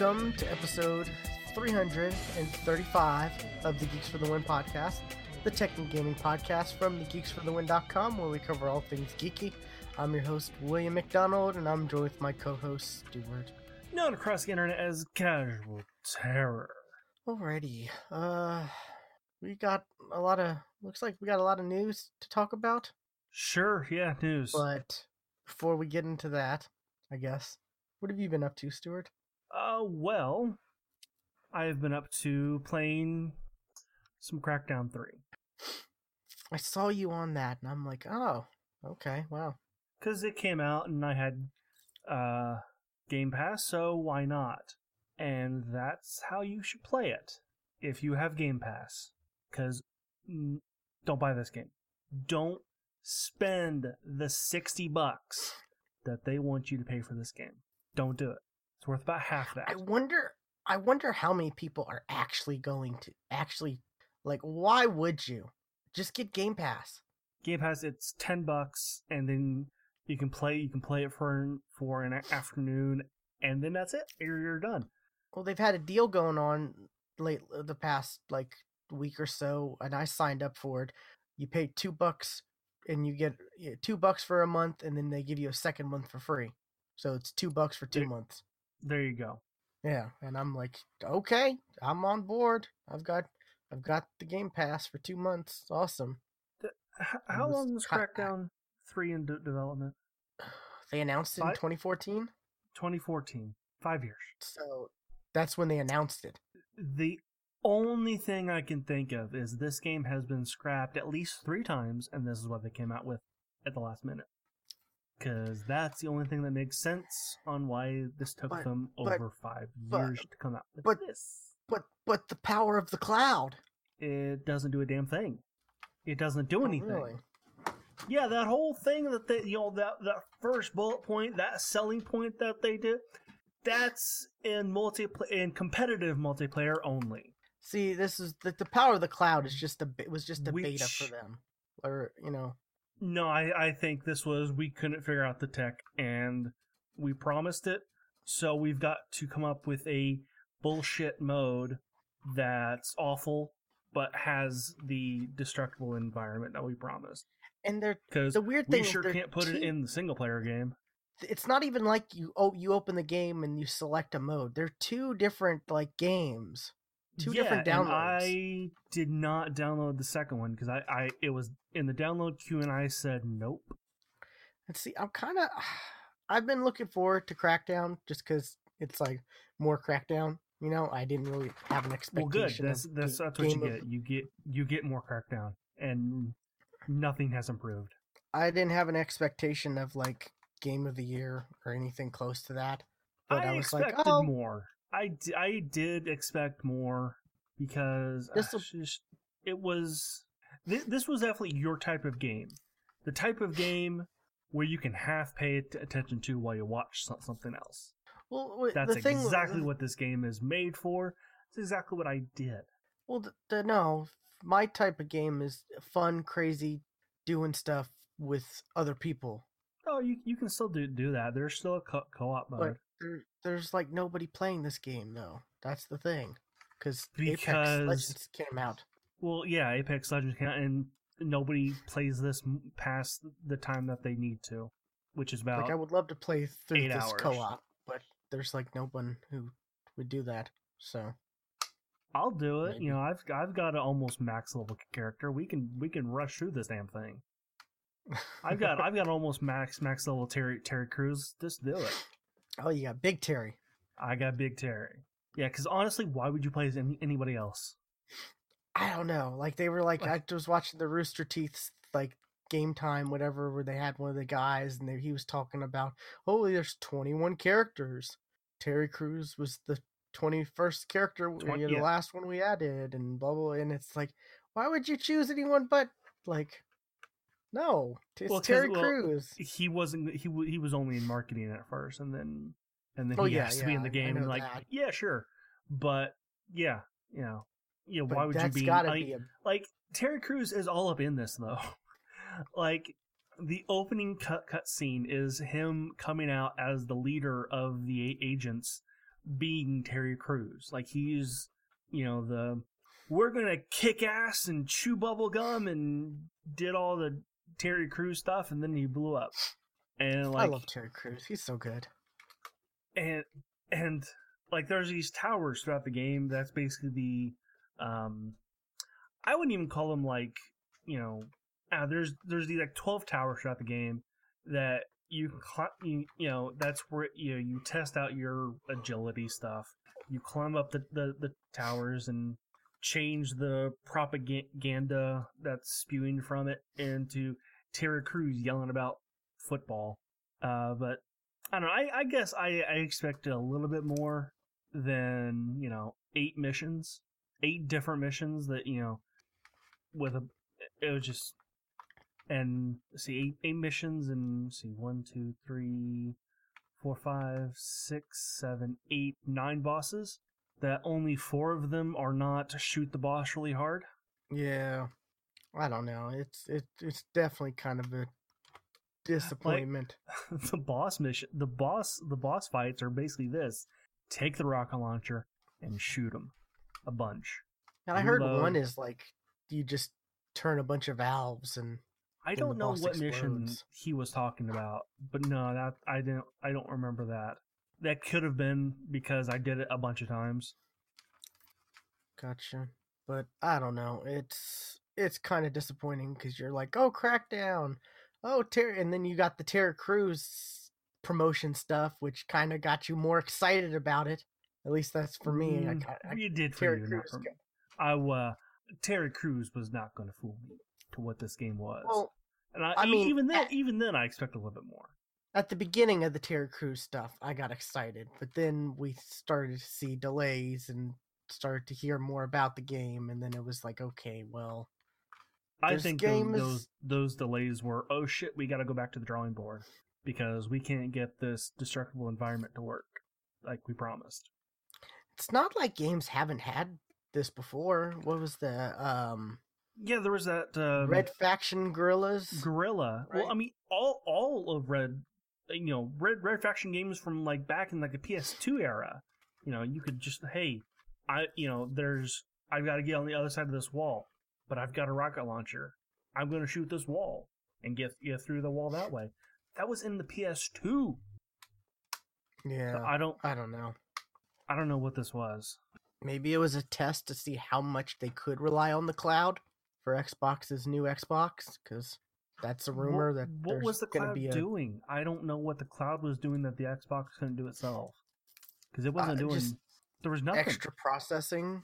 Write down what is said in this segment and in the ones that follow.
welcome to episode 335 of the Geeks for the Win podcast, the tech and gaming podcast from thegeeksforthewin.com, where we cover all things geeky. I'm your host, William McDonald, and I'm joined with my co host, Stuart. Known across the internet as Casual Terror. Alrighty, uh, we got a lot of, looks like we got a lot of news to talk about, Sure, yeah, news. but before we get into that, I guess, what have you been up to, Stuart? Uh, well, I've been up to playing some Crackdown 3. I saw you on that, and I'm like, oh, okay, wow. Because it came out and I had uh, Game Pass, so why not? And that's how you should play it if you have Game Pass. Because don't buy this game. Don't spend the 60 bucks that they want you to pay for this game. Don't do it. It's worth about half that. I wonder I wonder how many people are actually going to actually like why would you? Just get Game Pass. Game Pass, it's ten bucks, and then you can play. You can play it for for an afternoon, and then that's it. You're you're done. Well, they've had a deal going on late uh, the past like week or so, and I signed up for it. You pay two bucks, and you get two bucks for a month, and then they give you a second month for free. So it's two bucks for two There- months. There you go. Yeah, and I'm like, okay, I'm on board. I've got I've got the Game Pass for two months. Awesome. H- how was long was. Crackdown three in de- development? They announced it in 2014. 2014. Five years. So that's when they announced it. The only thing I can think of is this game has been scrapped at least three times, and this is what they came out with at the last minute. Because that's the only thing that makes sense on why this took But- them but- over five but- years to come out with but- this. But but the power of the cloud. It doesn't do a damn thing. It doesn't do Oh, anything. really? Yeah, that whole thing that they, you know, that that first bullet point, that selling point that they did, that's in multi in competitive multiplayer only. See, this is the, the power of the cloud is just a it was just a beta for them, or you know, No, I I think this was we couldn't figure out the tech and we promised it, so we've got to come up with a bullshit mode that's awful but has the destructible environment that we promised. and they're Because the weird thing we sure can't put it in the single player game. It's not even like you oh you open the game and you select a mode. They're two different like games, two different and downloads. I did not download the second one because I, I it was in the download queue and I said nope. Let's see, I'm kind of I've been looking forward to Crackdown just because it's like more Crackdown. You know, I didn't really have an expectation. Well, good. That's that's that's what you game of- get. You get you get more crackdown, and nothing has improved. I didn't have an expectation of like game of the year or anything close to that. But I, I, was like, oh, more. I, d- I did expect more because uh, just- it was th- this was definitely your type of game, the type of game where you can half pay at- attention to while you watch so- something else. well, w- That's the thing, exactly what this game is made for. That's exactly what I did. Well, the, the, no, my type of game is fun, crazy, doing stuff with other people. Oh, you you can still do do that. There's still a co- co-op mode. But there's like nobody playing this game though. That's the thing, because Apex Legends came out. Well, yeah, Apex Legends can and nobody plays this past the time that they need to, which is about Like I would love to play through this hours. co-op, but there's like no one who would do that. So I'll do it. Maybe. You know, I've I've got an almost max level character. We can we can rush through this damn thing. I've got I've got almost max max level Terry Terry Crews. Just do it. Oh, you got Big Terry. I got Big Terry. Yeah, because honestly, why would you play as any, anybody else? I don't know. Like they were like I was watching the Rooster Teeth's like game time, whatever, where they had one of the guys and they, he was talking about, oh, there's 21 characters. Terry Crews was the 21st character, w- Twen- you know, yeah. the last one we added, and blah blah. And it's like, why would you choose anyone but like, no, it's Well, Terry well, uh, Crews. He wasn't. He he was only in marketing at first, and then and then Oh, he yeah, has to be in the game. And like, that. yeah, sure, but yeah, you know, yeah. But why would you be? gotta I- be a like Terry Crews is all up in this though. like the opening cut cut scene is him coming out as the leader of the agents being Terry Crews. Like he's, you know, the we're gonna kick ass and chew bubble gum and did all the Terry Crews stuff, and then he blew up. And like I love Terry Crews. He's so good. and and like there's these towers throughout the game that's basically the um i wouldn't even call them like you know uh, there's there's these like 12 towers throughout the game that you can you, you know that's where you know you test out your agility stuff you climb up the, the, the towers and change the propaganda that's spewing from it into Terry Crews yelling about football. Uh, but I don't know. I, I guess I, I a little bit more than you know eight missions, eight different missions that you know with a it was just and see eight eight missions and see one two three four five six seven eight nine bosses that only four of them are not shoot the boss really hard. Yeah. I don't know. It's it, it's definitely kind of a disappointment. the boss mission, the boss, the boss fights are basically this: take the rocket launcher and shoot them a bunch. and I heard reload. one is like you just turn a bunch of valves and I don't know what mission he was talking about, but no, that I didn't. I don't remember that. That could have been because I did it a bunch of times. gotcha. But I don't know. It's it's kind of disappointing because you're like, oh, Crackdown, oh, Terry, and then you got the Terry Crews promotion stuff, which kind of got you more excited about it. At least that's for me. I, Mm, ki- I, you did for Terry you, not Crews for me. got- I uh, Terry Crews was not going to fool me to what this game was. well, and I mean, even then, at- even then, I expect a little bit more. At the beginning of the Terry Crews stuff, I got excited, but then we started to see delays and started to hear more about the game, and then it was like, okay, well, I think those, is- those those delays were oh shit, we got to go back to the drawing board because we can't get this destructible environment to work like we promised. it's not like games haven't had this before. What was the um Yeah, there was that um, Red Faction Guerrillas? Guerrilla. Well. I mean, all all of Red, Uh, you know, Red Red Faction games from like back in like the PS2 era. You know, you could just hey, I you know, there's I've got to get on the other side of this wall, but I've got a rocket launcher. I'm going to shoot this wall and get get through the wall that way. That was in the PS2. yeah, So I don't I don't know. I don't know what this was. Maybe it was a test to see how much they could rely on the cloud for Xbox's new Xbox, because that's a rumor what, that what was the cloud be a doing? I don't know what the cloud was doing that the Xbox couldn't do itself because it wasn't Uh, doing. There was nothing. extra processing.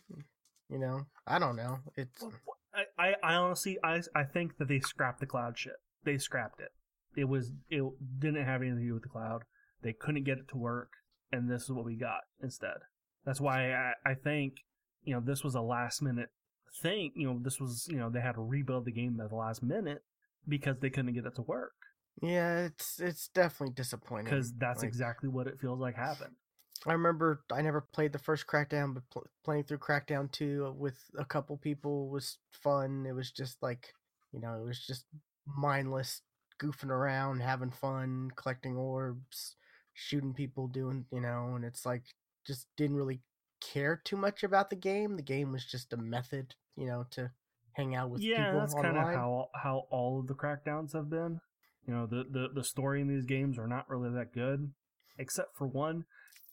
You know, I don't know. It's I, I, I honestly, I, I think that they scrapped the cloud shit. They scrapped it. It was, it didn't have anything to do with the cloud. They couldn't get it to work, and this is what we got instead. That's why I, I think, you know, this was a last minute thing. You know, this was, you know, they had to rebuild the game at the last minute because they couldn't get it to work. yeah, it's it's definitely disappointing. Because that's Like, exactly what it feels like happened. I remember I never played the first Crackdown, but pl- playing through Crackdown 2 with a couple people was fun. It was just like, you know, it was just mindless goofing around, having fun, collecting orbs, shooting people, doing, you know, and it's like just didn't really care too much about the game. The game was just a method, you know, to hang out with yeah, people that's kind of how how all of the crackdowns have been. You know, the, the the story in these games are not really that good, except for one.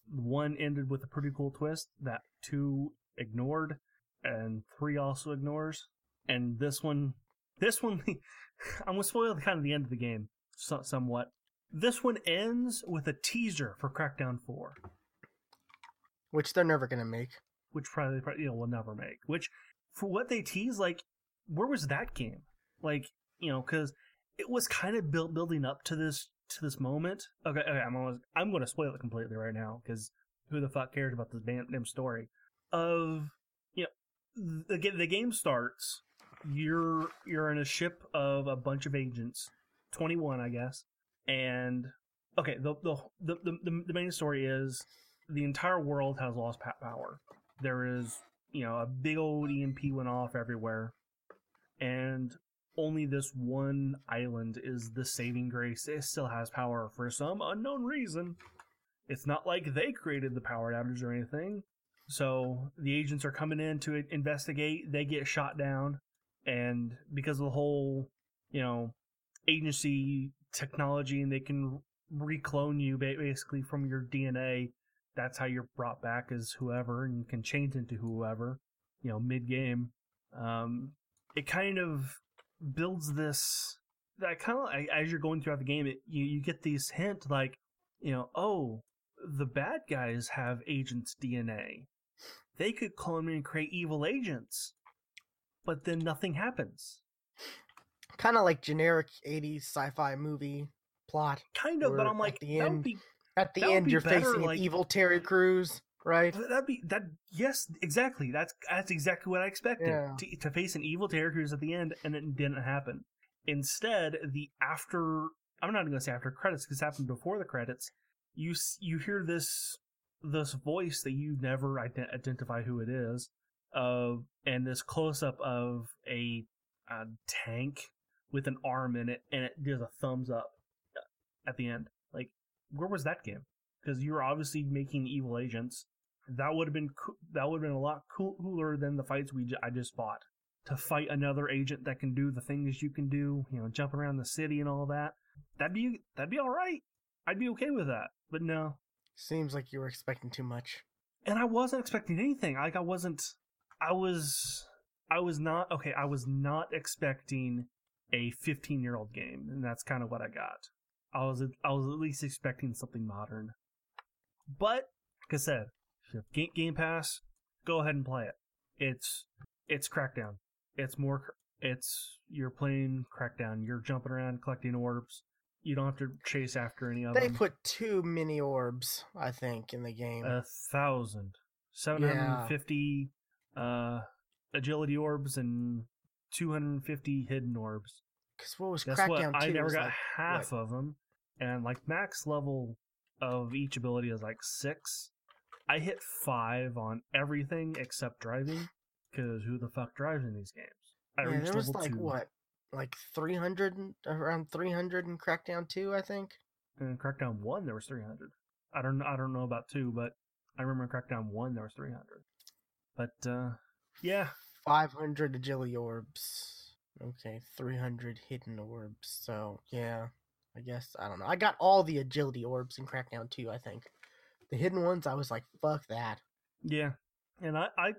One ended with a pretty cool twist that two ignored, and three also ignores. And this one, this one, I'm gonna spoil the kind of the end of the game so, somewhat. This one ends with a teaser for Crackdown Four, which they're never going to make. which probably, probably you know will never make. Which for what they tease, like where was that game? Like you know, because it was kind of built building up to this to this moment. Okay, okay, I'm almost, I'm going to spoil it completely right now because who the fuck cares about this damn, story? Of you know, the the game starts. You're you're in a ship of a bunch of agents, twenty one, I guess, and okay. The, the the the the main story is the entire world has lost power. There is, you know, a big old EMP went off everywhere, and only this one island is the saving grace. It still has power for some unknown reason, it's not like they created the power outage or anything. So the agents are coming in to investigate. They get shot down, and because of the whole, you know, agency technology, and they can reclone you basically from your DNA. That's how you're brought back as whoever, and you can change into whoever. You know, mid game. Um, it kind of builds this. That kind of as you're going throughout the game, it, you you get these hint like, you know, oh, the bad guys have agents' DNA. They could clone and create evil agents, but then nothing happens. Kind of like generic '80s sci-fi movie plot. Kind of, but I'm like, at the end, be, at the end, you're better, facing like, an evil Terry Crews, right? That'd be that. Yes, exactly. That's that's exactly what I expected yeah. to, to face an evil Terry Crews at the end, and it didn't happen. Instead, the after I'm not going to say after credits because it happened before the credits. You you hear this this voice that you never ident- identify who it is, of and this close up of a, a tank with an arm in it, and it does a thumbs up uh, at the end. Where was that game? Because you were obviously making evil agents. That would have been co- that would have been a lot cooler than the fights we j- I just fought. To fight another agent that can do the things you can do, you know, jump around the city and all that. That'd be that'd be all right. I'd be okay with that. But no, Seems like you were expecting too much. And I wasn't expecting anything. Like I wasn't I was I was not okay, I was not expecting a 15-year-old game, and that's kind of what I got. I was I was at least expecting something modern. But like I said, Game, Game Pass, go ahead and play it. It's it's Crackdown. It's more it's you're playing Crackdown. You're jumping around collecting orbs. You don't have to chase after any of they them. They put two mini orbs, I think, in the game. A thousand. 750 yeah. uh, agility orbs and 250 hidden orbs. Because what was Guess Crackdown what? I never got like, half of them. And like max level of each ability is like six. I hit five on everything except driving. Because who the fuck drives in these games? I yeah, there was like two. what like 300 around 300 in crackdown 2 i think in crackdown 1 there was 300 i don't i don't know about 2 but i remember in crackdown 1 there was 300 but uh yeah 500 agility orbs okay 300 hidden orbs so yeah i guess i don't know i got all the agility orbs in crackdown 2 i think the hidden ones i was like fuck that yeah and i i,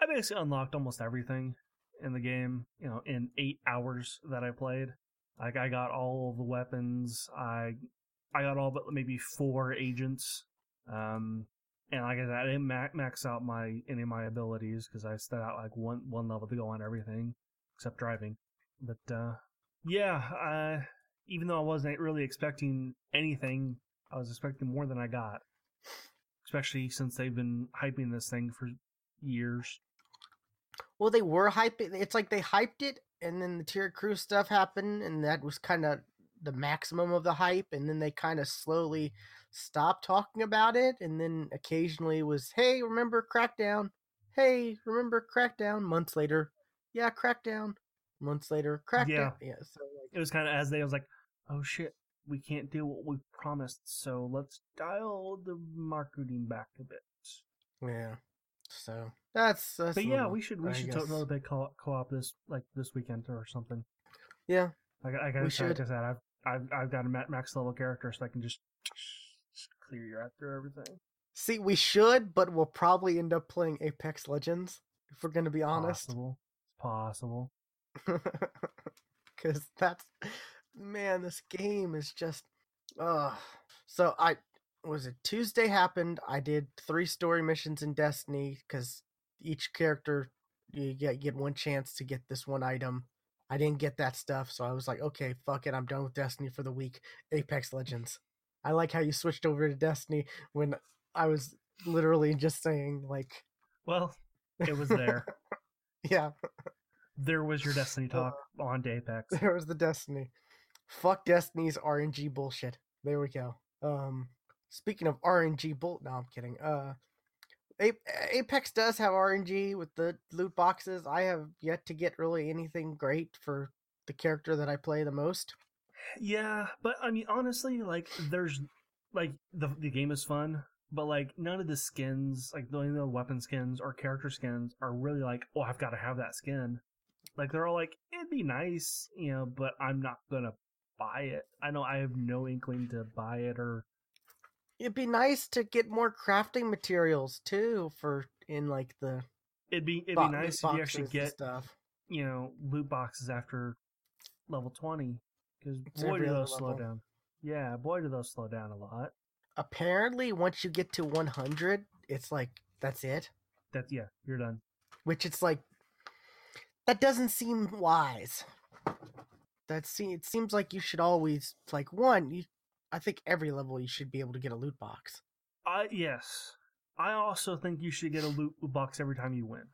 I basically unlocked almost everything in the game, you know, in eight hours that I played. Like I got all the weapons. I I got all but maybe four agents. Um, and like I said, I didn't max out my any of my abilities because I set out like one one level to go on everything except driving. But uh, yeah, I, even though I wasn't really expecting anything, I was expecting more than I got. Especially since they've been hyping this thing for years. Well, they were hyping. It's like they hyped it, and then the Terry Crews stuff happened, and that was kind of the maximum of the hype. And then they kind of slowly stopped talking about it, and then occasionally was, "Hey, remember Crackdown? Hey, remember Crackdown?" Months later, yeah, Crackdown. Months later, Crackdown. Yeah, yeah so like, it was kind of as they was like, "Oh shit, we can't do what we promised, so let's dial the marketing back a bit." Yeah. So that's, that's but yeah, little, we should we I should totally play co- co-op this like this weekend or something. Yeah, I, should. like I said, I've I've I've got a max level character, so I can just, just clear you out through everything. See, we should, but we'll probably end up playing Apex Legends if we're going to be honest. Possible. It's possible. Because that's man, this game is just. Uh, so I was it Tuesday happened. I did three story missions in Destiny because each character you get get one chance to get this one item. I didn't get that stuff, so I was like, okay, fuck it, I'm done with Destiny for the week. Apex Legends. I like how you switched over to Destiny when I was literally just saying like, well, it was there. yeah, there was your Destiny talk uh, on Apex. There was the Destiny. Fuck Destiny's RNG bullshit. There we go. Um, Speaking of RNG bolt, no, I'm kidding. Uh, Apex does have RNG with the loot boxes. I have yet to get really anything great for the character that I play the most. Yeah, but I mean, honestly, like there's like the the game is fun, but like none of the skins, like the, the weapon skins or character skins, are really like, oh, I've got to have that skin. Like they're all like, it'd be nice, you know, but I'm not gonna buy it. I know I have no inkling to buy it or. It'd be nice to get more crafting materials too for in like the. It'd be it'd bo- be nice if you actually get stuff. you know loot boxes after level twenty because boy do those slow level. down. Yeah, boy do those slow down a lot. Apparently, once you get to 100, it's like that's it. That yeah, you're done. Which it's like that doesn't seem wise. That se- it seems like you should always like one. You, I think every level you should be able to get a loot box. I yes. I also think you should get a loot box every time you win.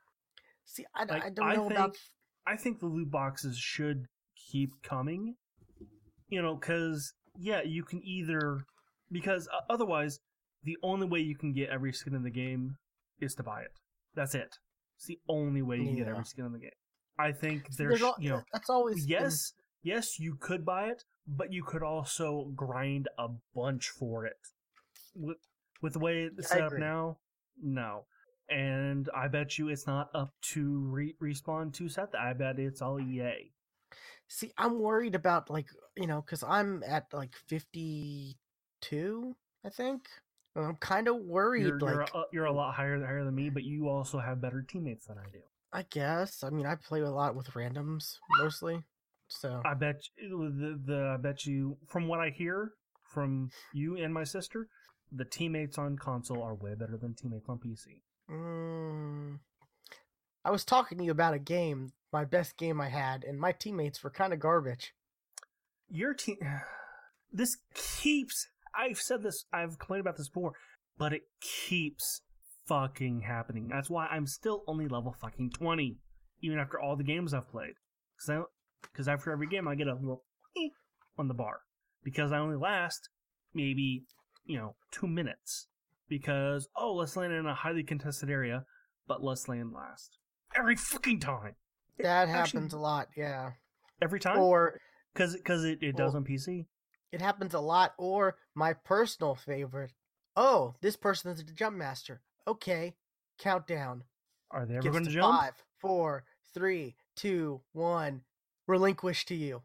See, I, Like, I don't I know about. I think the loot boxes should keep coming. You know, because yeah, you can either because uh, otherwise the only way you can get every skin in the game is to buy it. That's it. It's the only way you can get every skin in the game. I think See, there's al- you know that's always yes yes you could buy it, but you could also grind a bunch for it. With with the way it's set up now, no. And I bet you it's not up to re- respawn to set that. I bet it's all EA. See, I'm worried about like you know because I'm at like 52, I think. And I'm kind of worried. You're, like you're, a, you're a lot higher higher than me, but you also have better teammates than I do. I guess. I mean, I play a lot with randoms mostly, so I bet you, the, the I bet you from what I hear from you and my sister, the teammates on console are way better than teammates on PC. Mm, I was talking to you about a game, my best game I had, and my teammates were kind of garbage. your team this keeps i've said this i've complained about this before but it keeps fucking happening that's why i'm still only level fucking 20 even after all the games i've played because after every game i get a little on the bar because i only last maybe you know two minutes because oh let's land in a highly contested area but let's land last every fucking time That happens a lot, yeah. every time Or because because it, it does on pc it happens a lot. Or my personal favorite. Oh, this person is a jump master. Okay, countdown. are they ever going to to jump Five, four, three, two, one. Relinquish to you.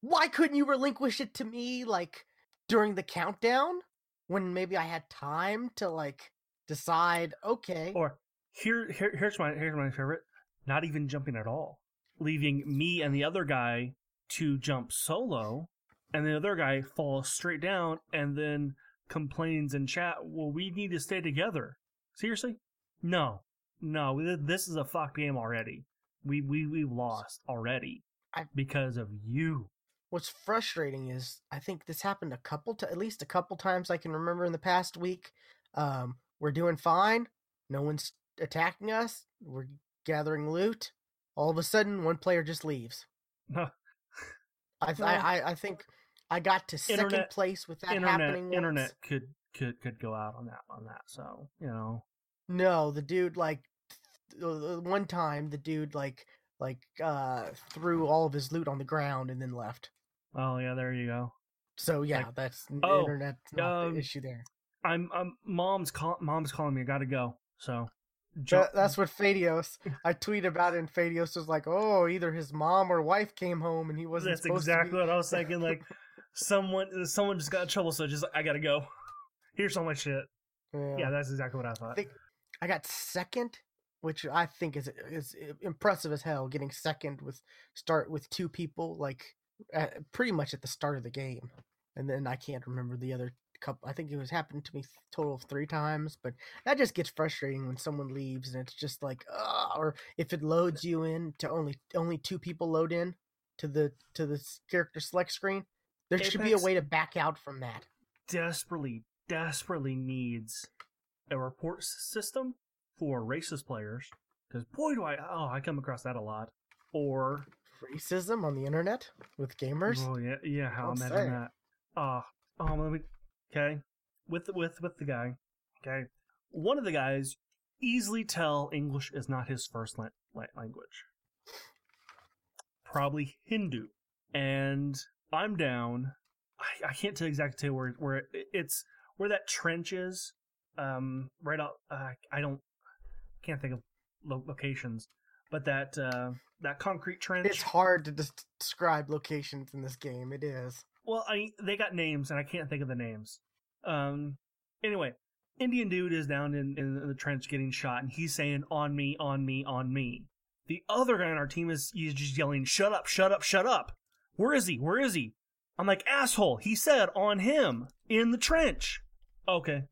Why couldn't you relinquish it to me like during the countdown when maybe I had time to like decide? Okay, Or here, here here's my here's my favorite. Not even jumping at all, leaving me and the other guy to jump solo, and the other guy falls straight down and then complains in chat. Well, we need to stay together. Seriously? No, no. This is a fuck game already. We we we lost already I- because of you. What's frustrating is I think this happened a couple to at least a couple times I can remember in the past week. Um, we're doing fine. No one's attacking us. We're gathering loot. All of a sudden, one player just leaves. I I, I I think I got to second internet- place with that internet happening. once. internet could could could go out on that on that. So you know. No, the dude like one time the dude like like uh threw all of his loot on the ground and then left. Oh yeah, there you go. So yeah, Like, that's oh, internet not um, the issue there. I'm I'm mom's call mom's calling me. I gotta go. So That, that's what Fadios. I tweet about it, and Fadios was like, "Oh, either his mom or wife came home, and he wasn't that's exactly to." what I was thinking. Like someone someone just got in trouble, so just I gotta go. Here's all my shit. Be. Yeah, that's exactly what I thought. think- I got second, which I think is is impressive as hell. Getting second with start with two people, like at, pretty much at the start of the game, and then I can't remember the other couple. I think it was happened to me total of three times, but that just gets frustrating when someone leaves and it's just like, uh, or if it loads you in to only only two people load in to the to the character select screen. There should be a way to back out from that. desperately, desperately needs a report system for racist players. Because boy, do I oh I come across that a lot. Or Racism on the internet with gamers. oh yeah yeah how imagine that. Uh, oh let me okay with with with the guy. Okay, one of the guys easily tell English is not his first la- language. Probably Hindu, and I'm down. I, I can't tell exactly where where it, it's where that trench is. Um, right out. Uh, I don't can't think of lo- locations, but that uh, that concrete trench. It's hard to des- describe locations in this game. It is. Well, I they got names and I can't think of the names. Um, anyway, Indian dude is down in, in the trench getting shot, and he's saying "on me, on me, on me." The other guy on our team is he's just yelling "shut up, shut up, shut up." Where is he? Where is he? I'm like asshole. He said on him in the trench. Okay,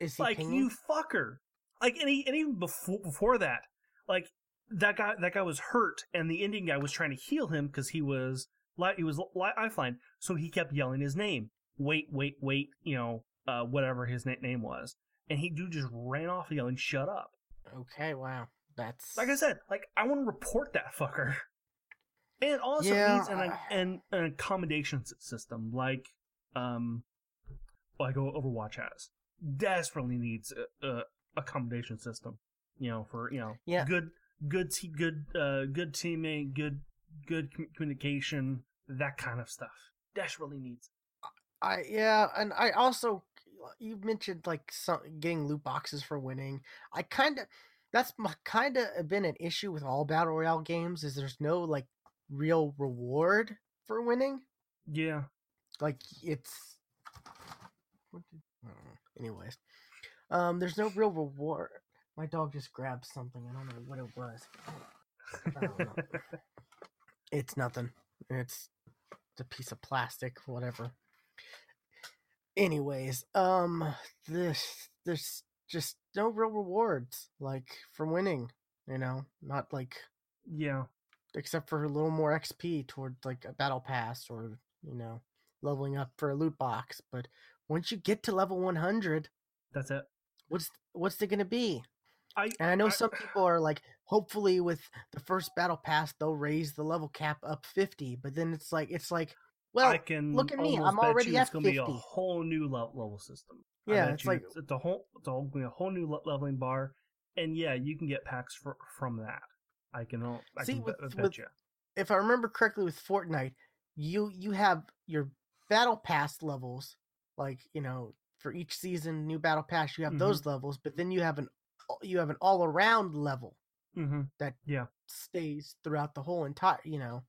Is he like pinging? you fucker. Like and, he, and even before before that, like that guy that guy was hurt, and the Indian guy was trying to heal him because he was he was li- lifeline, so he kept yelling his name. Wait, wait, wait. You know, uh, whatever his na- name was, and he dude just ran off yelling, "Shut up!" Okay, wow. That's Like I said, like I want to report that fucker. And also Yeah, needs an, an an accommodation system like um like Overwatch has. Desperately needs a, a accommodation system. You know, for you know, Yeah. good good te- good uh good teammate, good good com- communication, that kind of stuff. Desperately needs. I yeah, and I also you mentioned like some getting loot boxes for winning. I kind of that's kind of been an issue with all battle royale games is there's no like real reward for winning. Yeah. Like it's what did, I don't know. anyways. Um, there's no real reward. My dog just grabbed something. I don't know what it was. I don't know. It's nothing. It's, it's a piece of plastic, whatever. Anyways, um, this there's just no real rewards like for winning. You know, not like yeah. except for a little more XP towards like a battle pass or you know leveling up for a loot box. But once you get to level 100, That's it. What's what's it gonna be? I And I know I- some people are like, hopefully with the first battle pass they'll raise the level cap up 50. But then it's like it's like, well, I can look at me, I'm already at it's gonna be a whole new level, system. Yeah, it's you like- it's, a whole it's a whole, gonna be a whole new le- leveling bar, and yeah, you can get packs for, from that. I can I See, can uh, bet, with- bet with- you. if I remember correctly with Fortnite, you you have your battle pass levels, like you know, for each season, new battle pass, you have Mhm. those levels, but then you have an you have an all around level hmm stays throughout the whole entire, you know,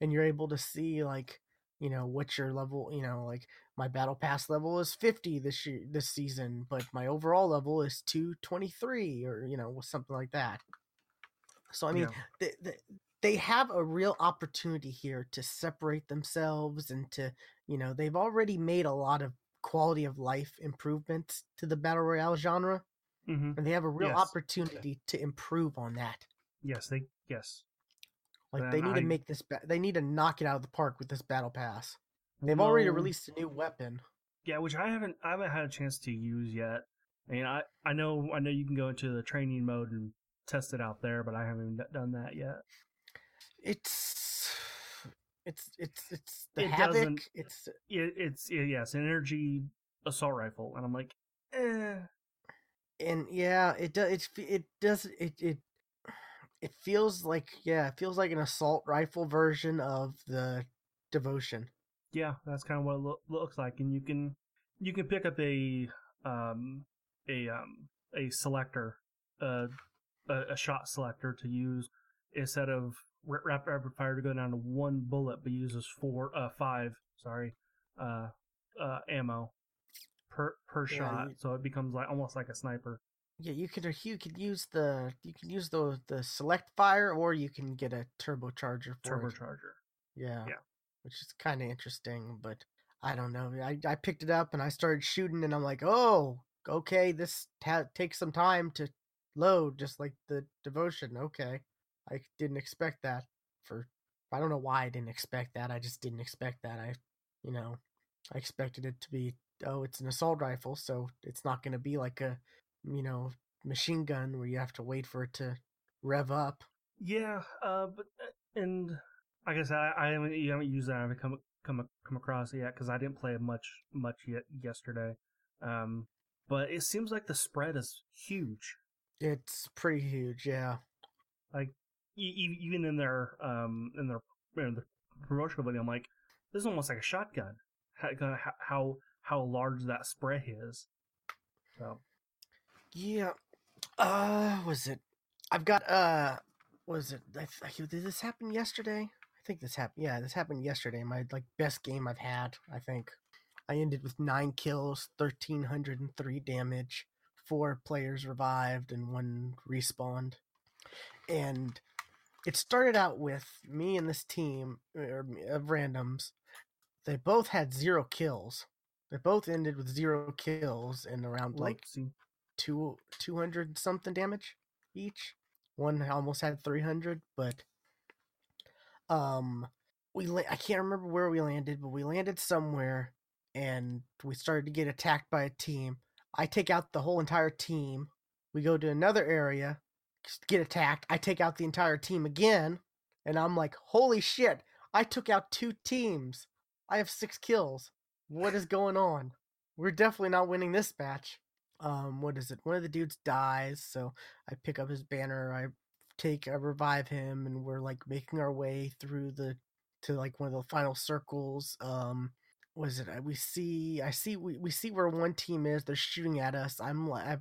and you're able to see like, you know, what your level, you know, like my battle pass level is 50 this year this season, but my overall level is 223 or you know, something like that. So I mean, yeah. they, they, they have a real opportunity here to separate themselves and to you know they've already made a lot of quality of life improvements to the battle royale genre hmm and they have a real Yes. opportunity to improve on that yes, they yes. like Then they need to make this ba- they need to knock it out of the park with this battle pass they've already released a new weapon Yeah, which I haven't I haven't had a chance to use yet. I mean, I I know I know you can go into the training mode and test it out there, but I haven't done that yet. it's it's it's it's the It havoc doesn't- it's It, it's yeah, yeah, it's an energy assault rifle, and I'm like, eh. and yeah, it does. It's it does it it it feels like yeah, it feels like an assault rifle version of the devotion. Yeah, that's kind of what it loo- looks like, and you can you can pick up a um a um a selector, uh, a, a shot selector to use instead of rapid rapid fire to go down to one bullet, but uses four uh five sorry uh uh ammo per per Yeah, shot, you- so it becomes like almost like a sniper. Yeah, you could you could use the you can use the the select fire or you can get a turbocharger for it. Turbocharger. Yeah, Yeah. which is kind of interesting, but I don't know. I I picked it up and I started shooting, and I'm like, oh, okay, this ta- takes some time to load, just like the devotion. Okay, I didn't expect that. For I don't know why I didn't expect that. I just didn't expect that. I, you know, I expected it to be oh, it's an assault rifle, so it's not going to be like a, you know, machine gun where you have to wait for it to rev up. Yeah, uh, but uh, and like I said, I, I haven't you haven't used that. I haven't come come come across it yet because I didn't play much much yet yesterday. Um, but it seems like the spread is huge. It's pretty huge, yeah. Like even in their um in their in promotional video, I'm like, this is almost like a shotgun. how how how large that spread is. So Yeah. Uh, was it? I've got uh, was it? I, I, did this happen yesterday? I think this happened. Yeah, this happened yesterday. My like best game I've had. I think I ended with nine kills, thirteen hundred and three damage, four players revived, and one respawned. And it started out with me and this team er, of randoms. They both had zero kills. They both ended with zero kills and around like two two hundred something damage each. One almost had three hundred, but um, we la- I can't remember where we landed, but we landed somewhere, and we started to get attacked by a team. I take out the whole entire team. We go to another area, get attacked. I take out the entire team again, and I'm like, holy shit! I took out two teams. I have six kills. What is going on? We're definitely not winning this match um what is it one of the dudes dies so i pick up his banner i take i revive him and we're like making our way through the to like one of the final circles um was it we see i see we, we see where one team is they're shooting at us i'm like i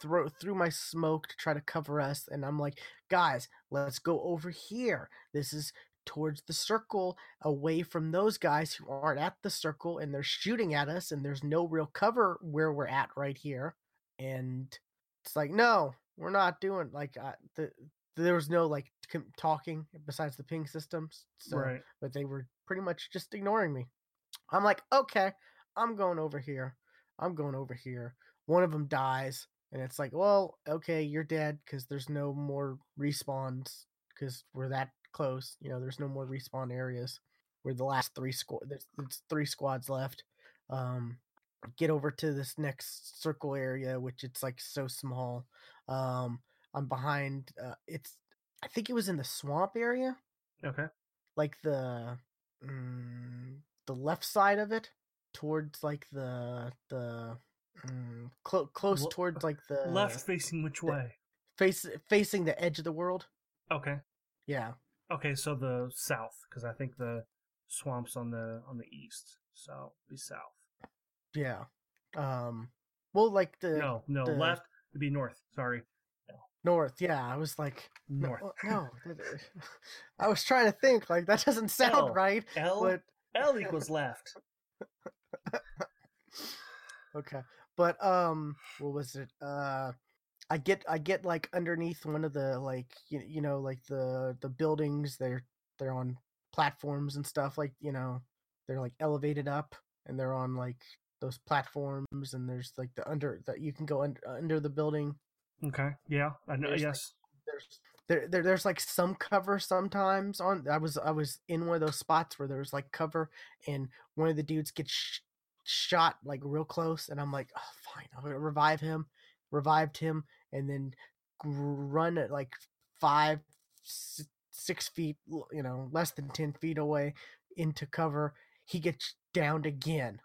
throw through my smoke to try to cover us and i'm like guys let's go over here. This is towards the circle away from those guys who aren't at the circle and they're shooting at us and there's no real cover where we're at right here. And it's like no we're not doing like uh, the there was no like talking besides the ping systems so right. but they were pretty much just ignoring me. I'm like okay i'm going over here. I'm going over here. One of them dies and it's like well okay you're dead because there's no more respawns because we're that close. You know, there's no more respawn areas. We're the last three squad. There's, there's three squads left. Um, get over to this next circle area, which it's like so small. Um, I'm behind. Uh, it's. I think it was in the swamp area, Okay. like the mm, the left side of it, towards like the the mm, clo- close Lo- towards like the Left facing which way? face facing the edge of the world. Okay. Yeah. Okay, so the south, because I think the swamps on the on the east, so be south. Yeah. Um. Well, like the no, no, the- left would be north. Sorry, north. Yeah, I was like, north. no. that- I was trying to think like that doesn't sound L. right, L but L equals left. okay. But um, what was it? Uh, I get I get like underneath one of the like you, you know like the the buildings. They're they're on platforms and stuff like you know they're like elevated up and they're on like those platforms and there's like the under that you can go under under the building Okay, yeah, I know. There's, like, yes, there's there, there there's like some cover sometimes on i was i was in one of those spots where there was like cover and one of the dudes gets shot like real close and i'm like oh fine i'll revive him revived him and then run at like five six feet you know less than 10 feet away into cover he gets downed again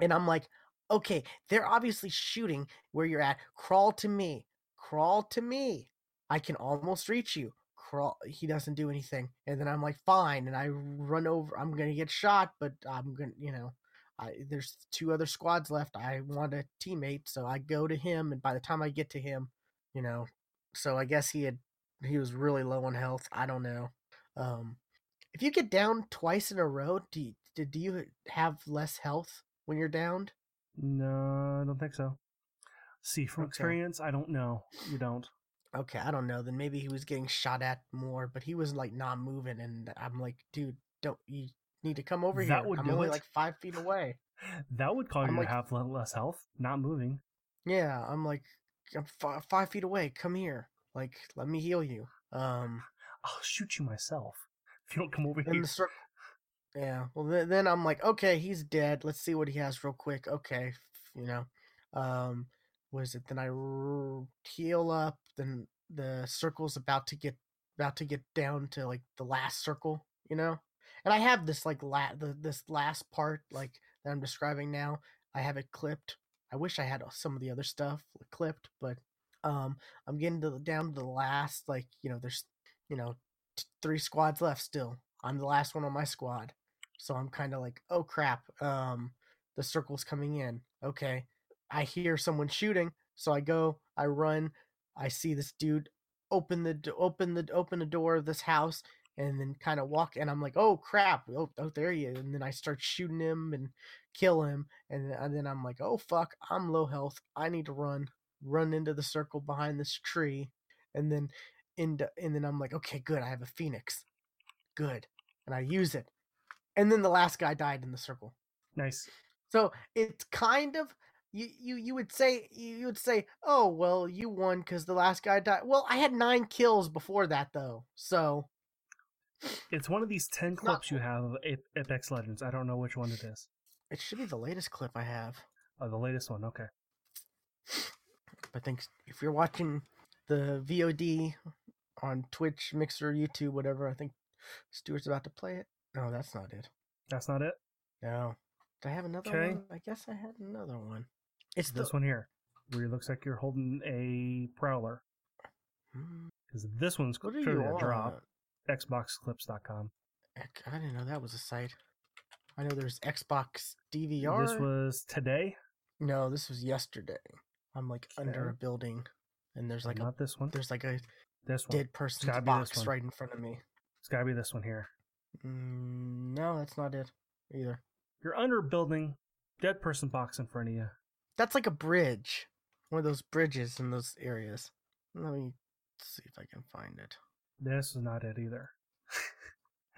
and i'm like okay they're obviously shooting where you're at crawl to me crawl to me I can almost reach you. Crawl. He doesn't do anything, and then I'm like, fine, and I run over. I'm gonna get shot, but I'm gonna, you know, I, there's two other squads left. I want a teammate, so I go to him, and by the time I get to him, you know, so I guess he had he was really low on health. I don't know. Um, if you get down twice in a row, do you, do you have less health when you're downed? no, I don't think so. See, from Okay. experience, I don't know. You don't. Okay, I don't know. Then maybe he was getting shot at more, but he was like not moving, and I'm like, dude, don't you need to come over That here? would I'm only it. like five feet away. That would cause I'm you like- have less health, not moving. Yeah, I'm like, I'm f- five feet away. Come here, like, let me heal you. Um, I'll shoot you myself if you don't come over here. circle. Yeah. Well, then, then I'm like, okay, he's dead. Let's see what he has real quick. Okay, you know, um, was it? Then I r- heal up. Then the circle's about to get about to get down to like the last circle, you know. And I have this like la- the this last part like that I'm describing now. I have it clipped. I wish I had some of the other stuff clipped, but um, I'm getting to down to the last like you know there's you know t- three squads left still. I'm the last one on my squad. So I'm kind of like, oh crap, um, the circle's coming in. Okay, I hear someone shooting, so I go, I run, I see this dude open the open the open the door of this house and then kind of walk and I'm like, "Oh crap. Oh, oh there he is." And then I start shooting him and kill him and, and then I'm like, "Oh fuck, I'm low health. I need to run." Run into the circle behind this tree and then into and then I'm like, "Okay, good. I have a phoenix." Good. And I use it. And then the last guy died in the circle. Nice. So it's kind of you you you would say you would say, "Oh, well, you won because the last guy died." Well, I had nine kills before that though, so It's one of these 10 not clips you have of Ap- Apex Legends. I don't know which one it is. it should be the latest clip I have. Oh, the latest one. Okay. I think if you're watching the VOD on Twitch, Mixer, YouTube, whatever, I think Stuart's about to play it. No, that's not it. That's not it. No. Did I have another Okay. one? I guess I had another one. It's this the one here, where it looks like you're holding a prowler. Hmm, Because this one's What are you a drop. Xboxclips.com. I didn't know that was a site. I know there's Xbox DVR. This was today. No, this was yesterday. I'm like under a building, and there's like a not this one. there's like a This one. dead person's gotta be this box right in front of me. It's gotta be this one here. Mm, no, that's not it either. You're under a building, dead person box in front of you. That's like a bridge, one of those bridges in those areas. Let me see if I can find it. This is not it either.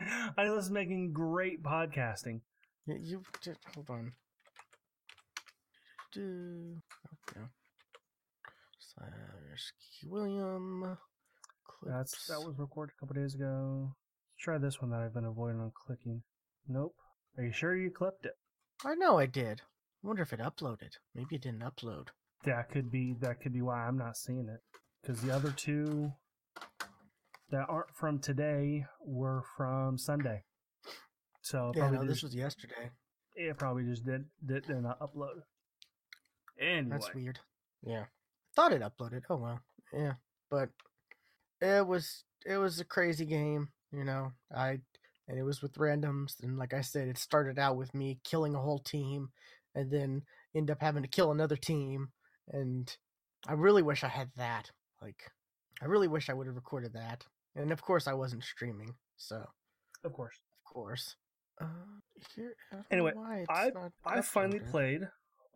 I was making great podcasting. You, you just hold on. Do okay. Key William. That's that was recorded a couple days ago. Let's try this one that I've been avoiding on clicking. Nope. Are you sure you clipped it? I know I did. I wonder if it uploaded. Maybe it didn't upload. That could be that could be why I'm not seeing it. Because the other two that aren't from today were from Sunday. So Yeah, no, this was yesterday. it probably just did did, did not upload. Anyway, That's weird. Yeah. Thought it uploaded. Oh well. Yeah. But it was it was a crazy game, you know. I and it was with randoms and like I said, it started out with me killing a whole team and then end up having to kill another team and I really wish I had that. Like I really wish I would have recorded that. And of course I wasn't streaming, so of course. of course. Uh, here, I Anyway, I I finally played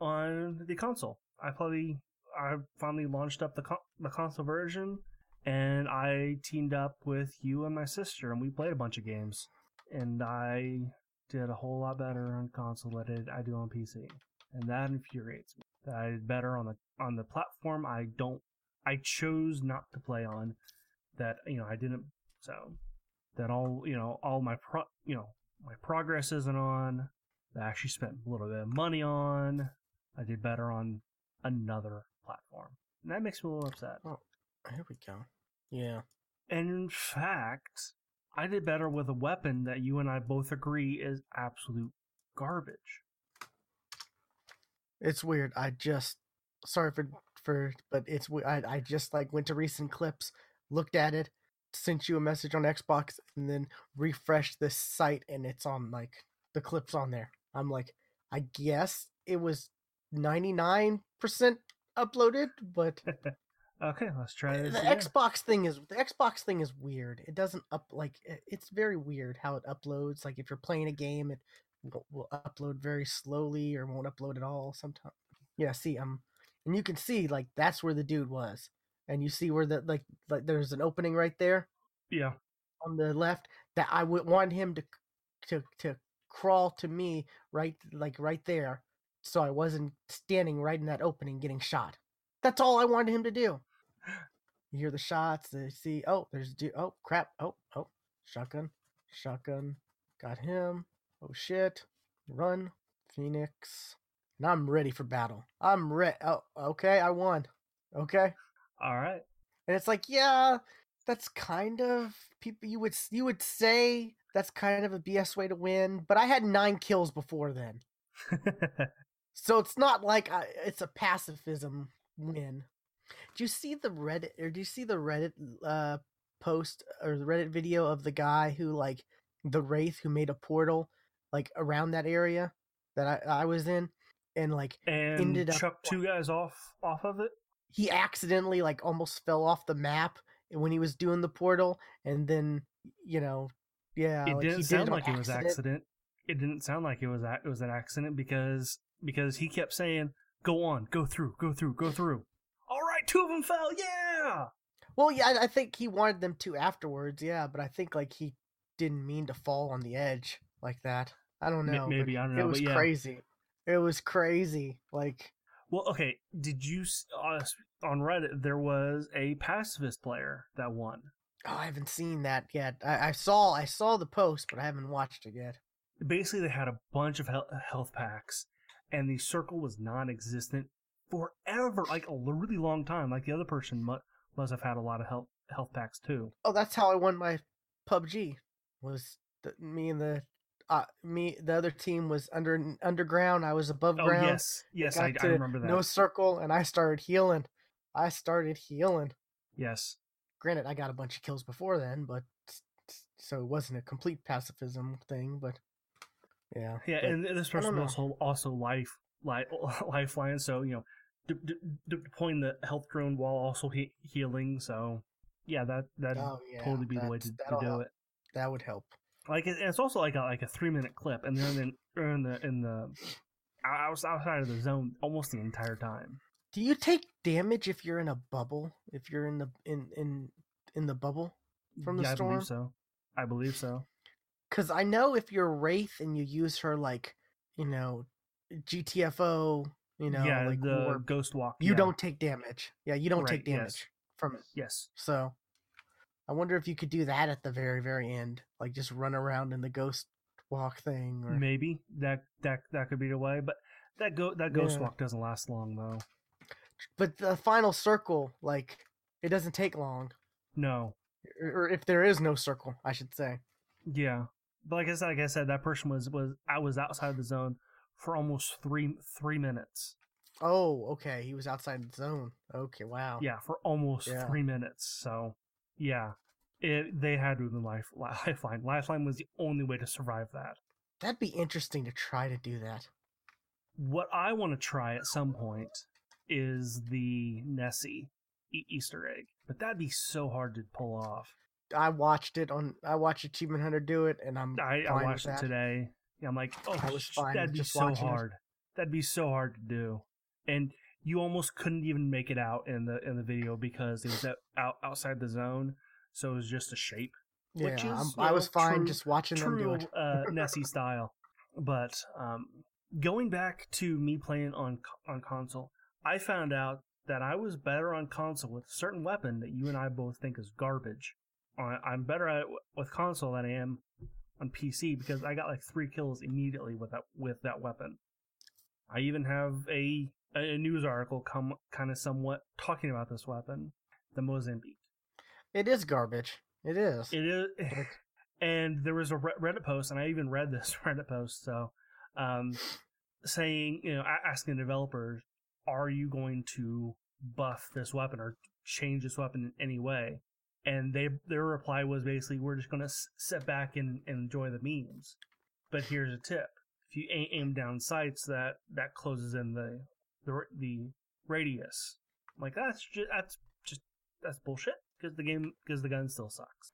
on the console. I probably I finally launched up the con- the console version, and I teamed up with you and my sister, and we played a bunch of games. And I did a whole lot better on console than I I do on PC, and that infuriates me. That I did better on the on the platform I don't I chose not to play on. That you know I didn't so that all you know all my pro you know my progress isn't on. that I actually spent a little bit of money on. I did better on another platform. And that makes me a little upset. Oh, here we go. Yeah. And in fact, I did better with a weapon that you and I both agree is absolute garbage. It's weird. I just sorry for for but it's we- I I just like went to recent clips, looked at it, sent you a message on Xbox and then refreshed this site and it's on like the clips on there. I'm like I guess it was 99% uploaded, but okay, let's try the this again. Xbox thing is the Xbox thing is weird. It doesn't up like it's very weird how it uploads. Like if you're playing a game, it will, will upload very slowly or won't upload at all. Sometimes, yeah. See, um, and you can see like that's where the dude was, and you see where the like like there's an opening right there yeah. on the left that I would want him to to to crawl to me right like right there, so I wasn't standing right in that opening getting shot. That's all I wanted him to do. You hear the shots. They see. Oh, there's du- oh crap. Oh oh shotgun, shotgun. Got him. Oh shit. Run, Phoenix. Now I'm ready for battle. I'm ready. Oh okay. I won. Okay. All right. And it's like, yeah, that's kind of people you would you would say that's kind of a BS way to win, but I had 9 kills before then. So it's not like I, it's a pacifism win. Do you see the Reddit or do you see the Reddit uh post or the Reddit video of the guy who like the wraith who made a portal like around that area that I, I was in, and like and ended up- chuck two guys off off of it. He accidentally like almost fell off the map when he was doing the portal, and then you know, yeah, it like, didn't did sound on like it was accident. It didn't sound like it was a- it was an accident because because he kept saying, "Go on, go through, go through, go through." All right, two of them fell. Yeah. Well, yeah, I- think he wanted them to afterwards, yeah, but I think like he didn't mean to fall on the edge like that. I don't know. maybe, I don't know, It was yeah. crazy. It was crazy. Like, Well, okay. Did you uh, on Reddit there was a pacifist player that won? oh, I haven't seen that yet. I, I saw I saw the post, but I haven't watched it yet. Basically, they had a bunch of health packs, and the circle was non-existent forever, like a really long time. Like the other person mu- must have had a lot of health health packs too. Oh, that's how I won my PUBG. Was the, me and the uh, me the other team was under underground. I was above Oh ground. yes, yes, got I, I remember that. No circle, and I started healing. I started healing. yes, Granted, I got a bunch of kills before then, but so it wasn't a complete pacifism thing. But yeah, yeah, but- and this person know. also also life li- lifeline. So you know, de- de- de- deploying the health drone while also he- healing. So yeah, that that oh yeah, totally be the way to, to do help. it. That would help. Like it, it's also like a like a three minute clip, and they're in the in the in the outs- outside of the zone almost the entire time. Do you take damage if you're in a bubble? If you're in the in in in the bubble? From the yeah, I storm? believe so. I believe so. Because I know if you're Wraith and you use her like, you know, GTFO, you know, yeah, like the orb, ghost walk. you yeah. don't take damage. Yeah, you don't Right, take yes. damage from it. Yes. So, I wonder if you could do that at the very very end, like just run around in the ghost walk thing. Or Maybe that that that could be the way, but that go that ghost Yeah. walk doesn't last long though. but the final circle, like, it doesn't take long, No. or, if there is no circle, I should say. Yeah. But like I said, like I said, that person was was I was outside the zone for almost three three minutes. Oh, okay, he was outside the zone. Okay, wow. Yeah, for almost Yeah. three minutes. So yeah, it they had to have been life lifeline. Lifeline was the only way to survive that. That'd be interesting to try to do that. What I want to try at some point is the Nessie e- Easter egg, but that'd be so hard to pull off. I watched it on. I watched Achievement Hunter do it, and I'm. I, I watched it today. I'm like, oh, I was fine that'd be just so watching it. hard. That'd be so hard to do, and you almost couldn't even make it out in the in the video because it was out, out outside the zone, so it was just a shape. Yeah, which I'm- is, I was know, fine true- just watching them do it. uh, Nessie style, but um, going back to me playing on on console, I found out that I was better on console with a certain weapon that you and I both think is garbage. I- I'm better at it with console than I am on PC because I got like three kills immediately with that with that weapon. I even have a a news article come kind of somewhat talking about this weapon, the Mozambique. It is garbage. It is. It is, and there was a Reddit post, and I even read this Reddit post. So, um, saying you know, asking developers, are you going to buff this weapon or change this weapon in any way? And they their reply was basically, we're just going to sit back and, and enjoy the memes. But here's a tip: if you aim, aim down sights, that that closes in the the the radius. I'm like that's just that's just that's bullshit because the game because the gun still sucks.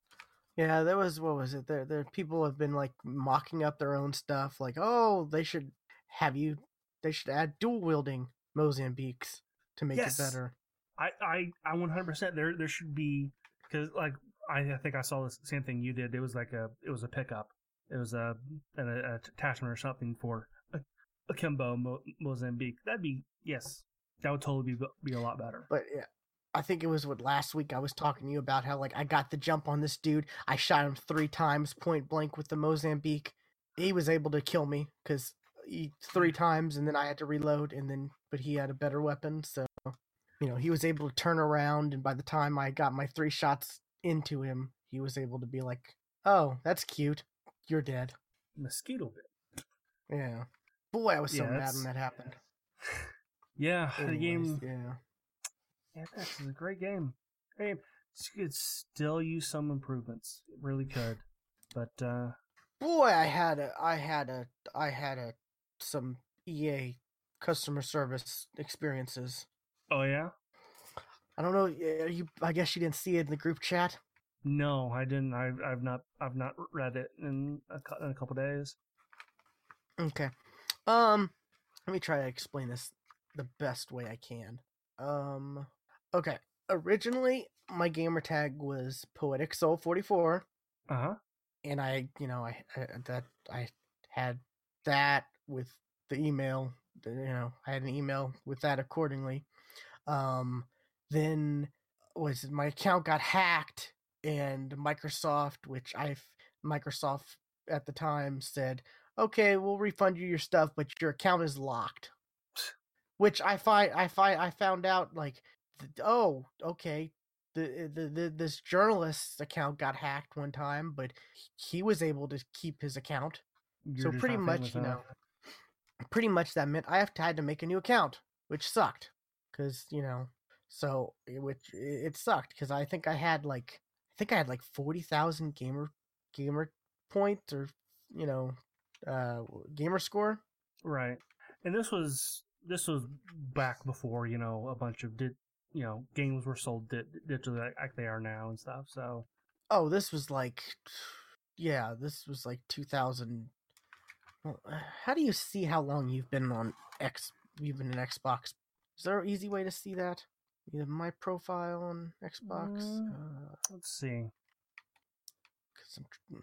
yeah, that was what was it? There, there people have been like mocking up their own stuff. Like, oh, they should have you. They should add dual wielding Mozambiques to make Yes. it better. I I I 100% there there should be because like I, I think I saw the same thing you did. It was like a it was a pickup. It was a an a, attachment or something for a, a Kimbo Mo, Mozambique. That'd be yes. That would totally be be a lot better. But yeah, I think it was what last week I was talking to you about how like I got the jump on this dude. I shot him three times point blank with the Mozambique. He was able to kill me because three hmm. times, and then I had to reload, and then but he had a better weapon, so you know he was able to turn around. And by the time I got my three shots into him, he was able to be like, "Oh, that's cute. You're dead." Mosquito bit. Yeah. Boy, I was so Yeah, mad that's- when that happened. Yeah, the game. yeah. Yeah, that's a great game. Great game. It still use some improvements. It really could. But uh boy, I had a, I had a, I had a some EA customer service experiences. Oh yeah. I don't know. You, I guess you didn't see it in the group chat. No, I didn't. I've I've not I've not read it in a, in a couple days. Okay. Um, let me try to explain this the best way I can. Um, okay. Originally, my gamer tag was Poetic Soul 44. Uh huh. And I, you know, I, I that I had that with the email. You know, I had an email with that accordingly. Um, then was my account got hacked and Microsoft, which I Microsoft at the time said, "Okay, we'll refund you your stuff, but your account is locked." Which I find I find I found out like, oh, okay, the, the, the this journalist's account got hacked one time, but he was able to keep his account. You're so pretty much, you know, pretty much that meant I have to had to make a new account, which sucked because you know, so eh, which it sucked because I think I had like I think I had like forty thousand gamer gamer points or you know uh gamer score. Right, and this was this was back before you know a bunch of did you know games were sold di- digitally like they are now and stuff. So oh, this was like yeah, this was like two thousand. Well, how do you see how long you've been on X? You've been in Xbox. Is there an easy way to see that? Either my profile on Xbox. Mm, uh, let's see. Because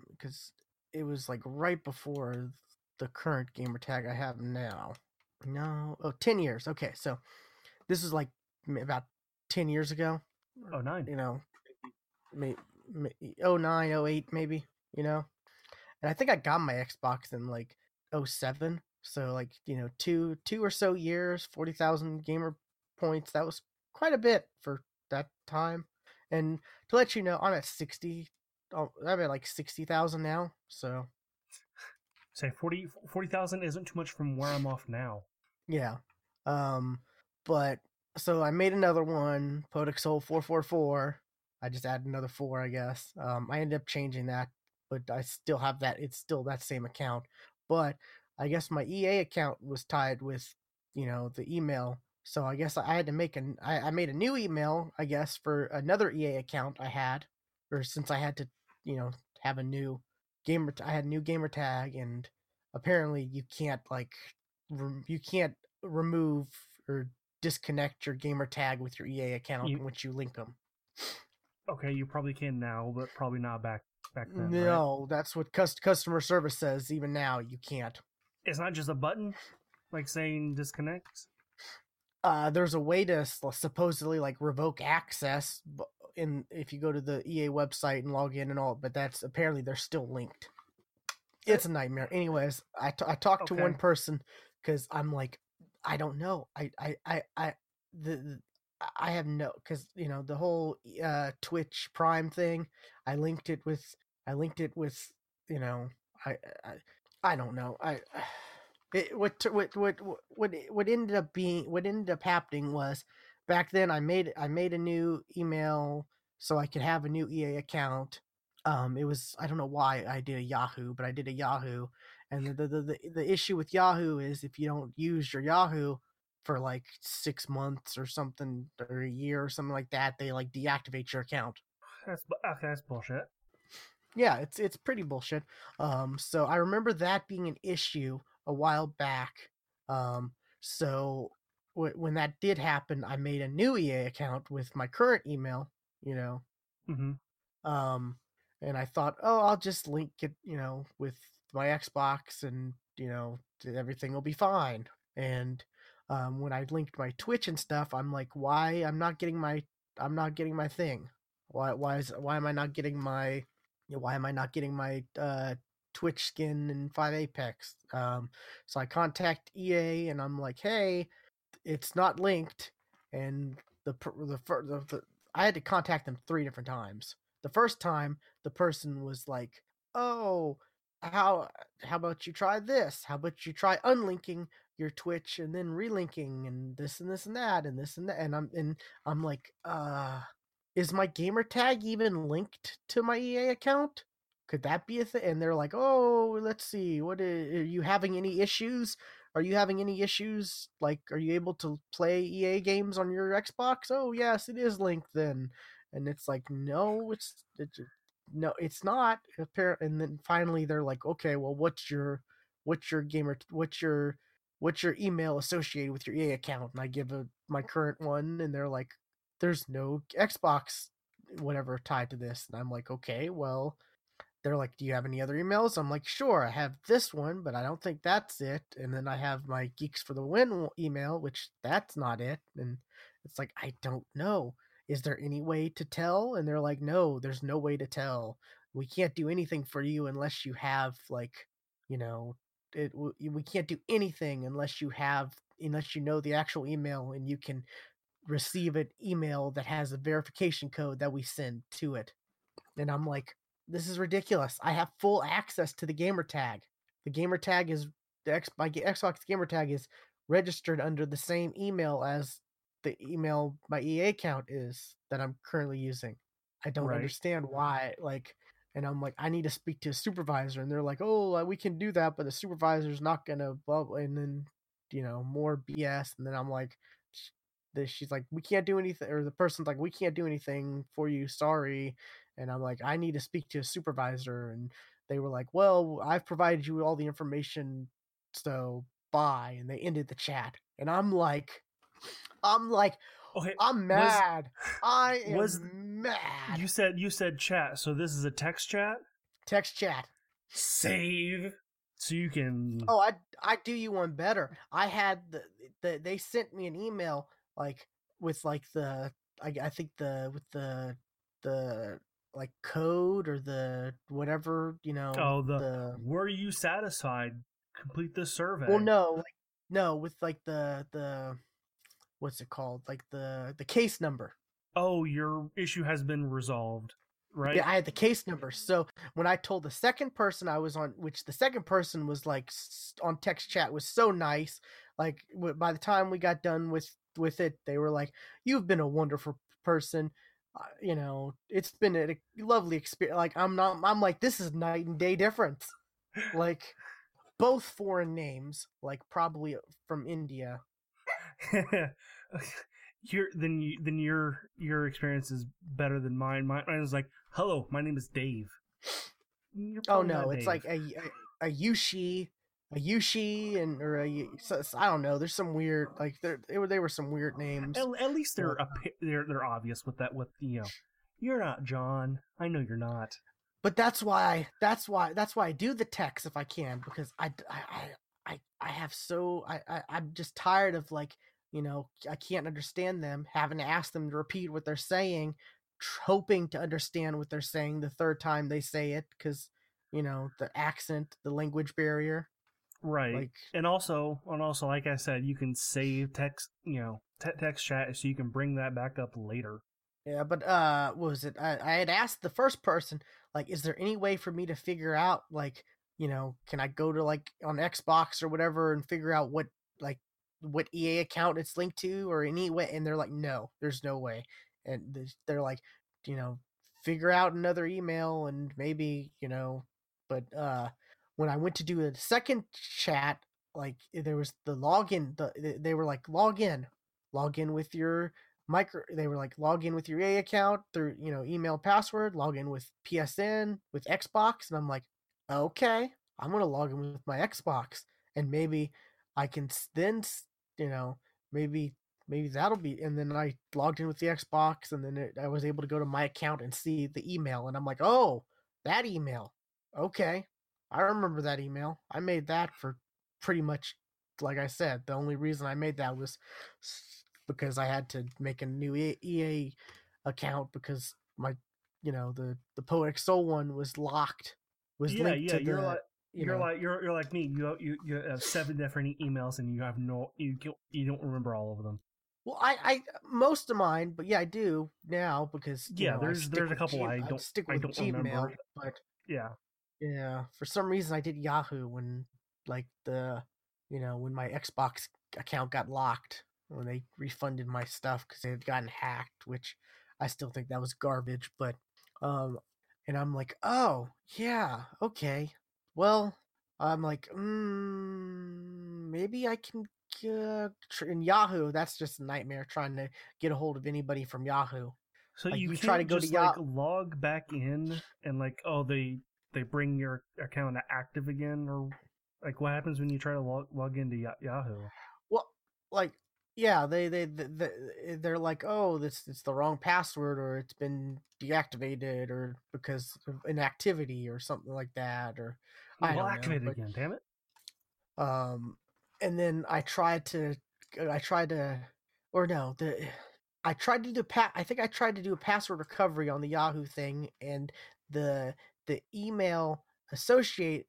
because it was like right before the current gamer tag I have now. No, oh, 10 years. Okay, so this is like about 10 years ago. Oh, nine. You know, may, may, oh, nine, oh, eight, maybe, you know? And I think I got my Xbox in like 07. So like, you know, two, two or so years, 40,000 gamer points. That was quite a bit for that time. And to let you know, I'm at 60. Oh, I'm at like 60,000 now. So say 40 40,000 isn't too much from where I'm off now. Yeah. Um but so I made another one, Soul 444. I just added another 4, I guess. Um I ended up changing that, but I still have that it's still that same account. But I guess my EA account was tied with, you know, the email so I guess I had to make an I, I made a new email, I guess, for another EA account I had, or since I had to, you know, have a new gamer. I had a new gamer tag, and apparently you can't like re- you can't remove or disconnect your gamer tag with your EA account you, once you link them. Okay, you probably can now, but probably not back back then. No, right? that's what cust- customer service says. Even now, you can't. It's not just a button, like saying disconnect uh, there's a way to supposedly like revoke access in if you go to the EA website and log in and all, but that's apparently they're still linked. It's a nightmare. Anyways, I, t- I talked okay. to one person because I'm like, I don't know. I I I, I the, the I have no because you know the whole uh, Twitch Prime thing. I linked it with I linked it with you know I I, I don't know I. It, what what what what what ended up being what ended up happening was back then I made I made a new email so I could have a new EA account. Um, it was I don't know why I did a Yahoo, but I did a Yahoo, and the the the, the issue with Yahoo is if you don't use your Yahoo for like six months or something or a year or something like that, they like deactivate your account. That's okay, that's bullshit. Yeah, it's it's pretty bullshit. Um, so I remember that being an issue a while back. Um, so when that did happen, I made a new EA account with my current email, you know. Mm-hmm. Um, and I thought, oh, I'll just link it, you know, with my Xbox, and you know, everything will be fine. And um, when I linked my Twitch and stuff, I'm like, why? I'm not getting my, I'm not getting my thing. Why? Why is? Why am I not getting my? Why am I not getting my uh, Twitch skin and Five Apex. Um, so I contact EA and I'm like, hey, it's not linked. And the the, the, the I had to contact them three different times. The first time, the person was like, "Oh, how how about you try this? How about you try unlinking your Twitch and then relinking and this and this and that and this and that?" And I'm and I'm like, "Uh, is my gamer tag even linked to my EA account?" could that be a thing? And they're like, oh, let's see, what is, are you having any issues? Are you having any issues? Like, are you able to play EA games on your Xbox? Oh, yes, it is linked then. And it's like, no, it's, it's uh, no, it's not. Apparently, and then finally they're like, okay, well, what's your, what's your gamer, what's your, what's your email associated with your EA account? And I give a my current one, and they're like, there's no Xbox whatever tied to this. And I'm like, okay, well, they're like, do you have any other emails? I'm like, sure, I have this one, but I don't think that's it. And then I have my Geeks for the Win email, which that's not it. And it's like, I don't know. Is there any way to tell? And they're like, no, there's no way to tell. We can't do anything for you unless you have like, you know, it. We can't do anything unless you have unless you know the actual email and you can receive an email that has a verification code that we send to it. And I'm like, this is ridiculous. I have full access to the gamer tag. The gamer tag is the X, my Xbox gamer tag is registered under the same email as the email my EA account is that I'm currently using. I don't right. understand why. Like, and I'm like, I need to speak to a supervisor, and they're like, oh, uh, we can do that, but the supervisor's not gonna blah, blah and then you know more BS, and then I'm like, she's like, we can't do anything, or the person's like, we can't do anything for you, sorry, and I'm like, I need to speak to a supervisor, and they were like, well, I've provided you with all the information, so bye, and they ended the chat, and I'm like, I'm like, okay, I'm mad. Was, I am was, mad. You said you said chat, so this is a text chat. Text chat. Save so you can. Oh, I I do you one better. I had the, the they sent me an email like with like the I, I think the with the the like code or the whatever you know. Oh, the, the were you satisfied? Complete the survey. Well, no, like, no, with like the the what's it called? Like the the case number. Oh, your issue has been resolved right? Yeah, I had the case number. So when I told the second person I was on, which the second person was like on text chat was so nice. Like by the time we got done with with it, they were like, "You've been a wonderful person." Uh, you know, it's been a lovely experience. Like I'm not, I'm like, this is night and day difference. like both foreign names, like probably from India. your then you then your your experience is better than mine. Mine, mine was like, "Hello, my name is Dave." Oh no, it's Dave. like a, a, a Yushi, a Yushi, and or a I don't know. There's some weird like there they were they were some weird names. At, at least they're a, they're they're obvious with that with you know. You're not John. I know you're not. But that's why that's why that's why I do the text if I can because I I I I have so I, I I'm just tired of like you know i can't understand them having to ask them to repeat what they're saying hoping to understand what they're saying the third time they say it because you know the accent the language barrier right like, and also and also like i said you can save text you know te- text chat so you can bring that back up later. Yeah but uh what was it? I, I had asked the first person like is there any way for me to figure out like you know can i go to like on xbox or whatever and figure out what like what EA account it's linked to or any way? And they're like no there's no way. And they're like you know figure out another email and maybe you know but uh when I went to do a second chat like eh, there was the login the eh, they were like log in log in with your micro they were like log in with your EA account through you know email password log in with PSN with Xbox and I'm like okay I'm to log in with my Xbox and maybe I can then you know, maybe maybe that'll be and then I logged in with the Xbox and then it, I was able to go to my account and see the email and I'm like, "Oh, that email. Okay. I remember that email. I made that for pretty much like I said, the only reason I made that was because I had to make a new EA account because my you know, the the Poetic Soul one was locked. Was yeah, linked yeah, to the, you are like you're you're like me. You you you have seven different emails and you have no you you don't remember all of them. Well, I I most of mine, but yeah, I do now because yeah, know, there's there's a couple G- I don't I stick with I don't Gmail, remember. but yeah, yeah. For some reason, I did Yahoo when like the you know when my Xbox account got locked when they refunded my stuff because it had gotten hacked, which I still think that was garbage. But um, and I'm like, oh yeah, okay. Well, I'm like, mm, maybe I can. Uh, tr- in Yahoo, that's just a nightmare trying to get a hold of anybody from Yahoo. So Like, you, you try to go to just Ya- like log back in and like oh they they bring your account active again or like what happens when you try to log log into Yahoo? Well, like, yeah, they they, they they- they're like, oh, this it's the wrong password, or it's been deactivated, or because of inactivity, or something like that, or I well, don't know, it but- again. Damn it! um and then i tried to i tried to or no the i tried to do pa- i think i tried to do a password recovery on the yahoo thing and the the email associated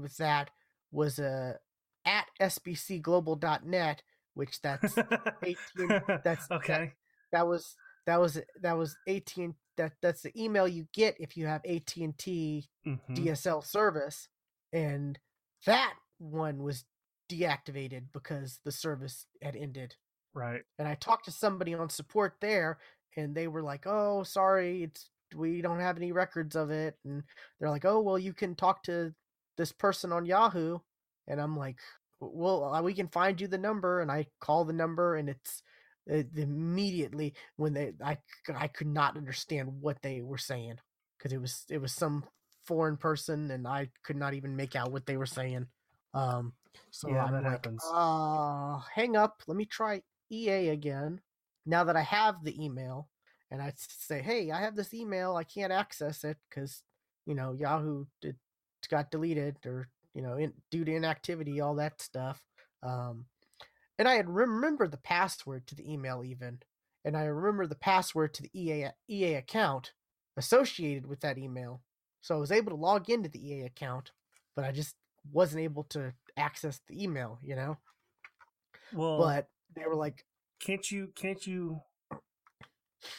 with that was a at sbcglobal.net which that's 18 that's- okay. that was that was that was 18 that that's the email you get if you have AT&T Mhm. DSL service, and that one was deactivated because the service had ended. Right. And I talked to somebody on support there, and they were like, "Oh, sorry, it's we don't have any records of it." And they're like, "Oh, well, you can talk to this person on Yahoo." And I'm like, "Well, we can find you the number." And I call the number, and it's it, immediately when they i i could not understand what they were saying because it was it was some foreign person, and I could not even make out what they were saying. Um, so Yeah, I'm that like, happens. uh, hang up. Let me try EA again. Now that I have the email, and I say, hey, I have this email. I can't access it because you know Yahoo did, got deleted or you know in, due to inactivity, all that stuff. Um, and I had remembered the password to the email even, and I remember the password to the EA EA account associated with that email. So I was able to log into the EA account, but I just wasn't able to access the email, you know. Well, But they were like, can't you? Can't you?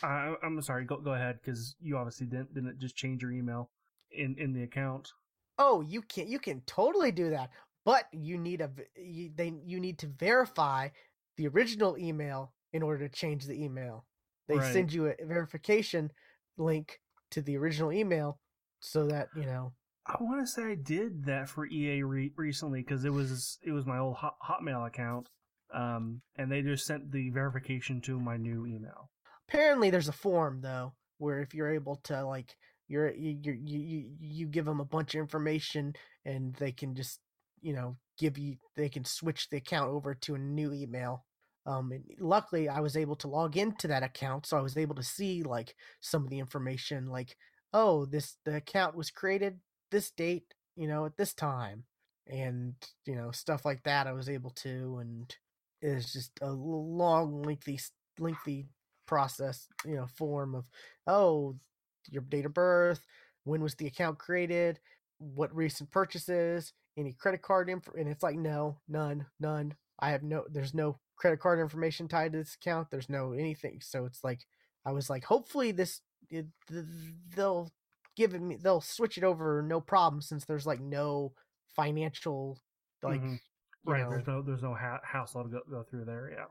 I, I'm sorry. Go go ahead because you obviously didn't didn't just change your email in in the account. "Oh, you can you can totally do that, but you need a you, they you need to verify the original email in order to change the email. They Right. send you a verification link to the original email so that you know I want to say I did that for EA re- recently because it was it was my old hot, Hotmail account, um, and they just sent the verification to my new email. Apparently there's a form though where if you're able to like you're you you you, you give them a bunch of information and they can just you know give you they can switch the account over to a new email um and luckily i was able to log into that account so i was able to see like some of the information like oh this the account was created this date you know at this time and you know stuff like that i was able to and it's just a long lengthy lengthy process, you know, form of oh, your date of birth, when was the account created, what recent purchases, any credit card info, and it's like no, none, none. I have no, there's no credit card information tied to this account. There's no anything. So it's like I was like, hopefully this it, they'll give it me, they'll switch it over no problem since there's like no financial like Mhm. Right. know, There's no there's no ha- hassle to go, go through there. Yeah.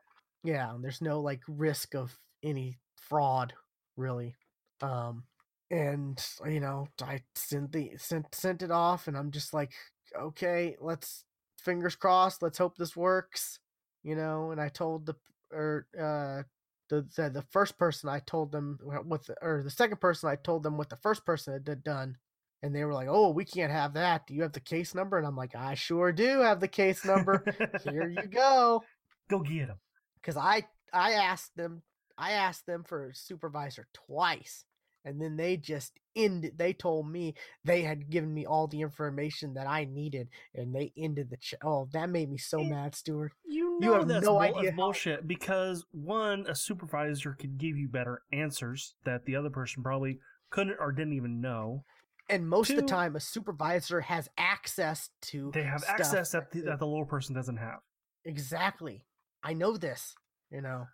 yeah and there's no like risk of any fraud really um and you know i sent the sent sent it off and i'm just like okay let's fingers crossed let's hope this works you know and i told the or uh the, the the first person i told them what the, or the second person i told them what the first person had done and they were like oh we can't have that. Do you have the case number? And i'm like i sure do have the case number. Here you go. Go get them." because I I asked them I asked them for a supervisor twice, and then they just ended. They told me they had given me all the information that I needed, and they ended the. Ch- oh, that made me so mad, Stuart. You You know have that's, no bull- idea how- bullshit because one, a supervisor could give you better answers that the other person probably couldn't or didn't even know. And most of the time, a supervisor has access to. They have access that the, that the lower person doesn't have. Exactly. I know this. You know,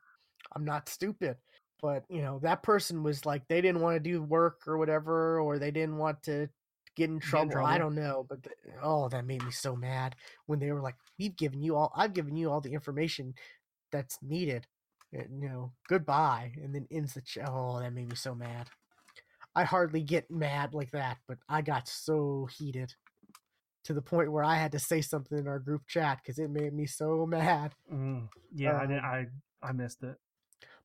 I'm not stupid. But, you know, that person was like, they didn't want to do work or whatever, or they didn't want to get in trouble. I trouble. don't know. But, th- oh, that made me so mad when they were like, we've given you all, I've given you all the information that's needed. And, you know, goodbye. And then ends the, ch- oh, that made me so mad. I hardly get mad like that, but I got so heated to the point where I had to say something in our group chat because it made me so mad. Mm, yeah, I, didn't, Um, I I missed it.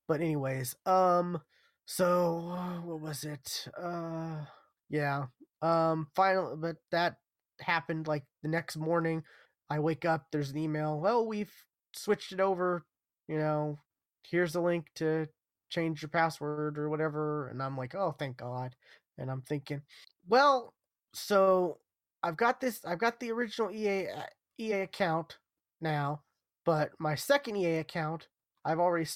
But anyways, um, so what was it? Uh, yeah, um, final, but that happened like the next morning. I wake up, there's an email. Well, we've switched it over. You know, here's the link to change your password or whatever. And I'm like, oh, thank God. And I'm thinking, well, so I've got this. I've got the original EA uh, EA account now, but my second EA account, I've already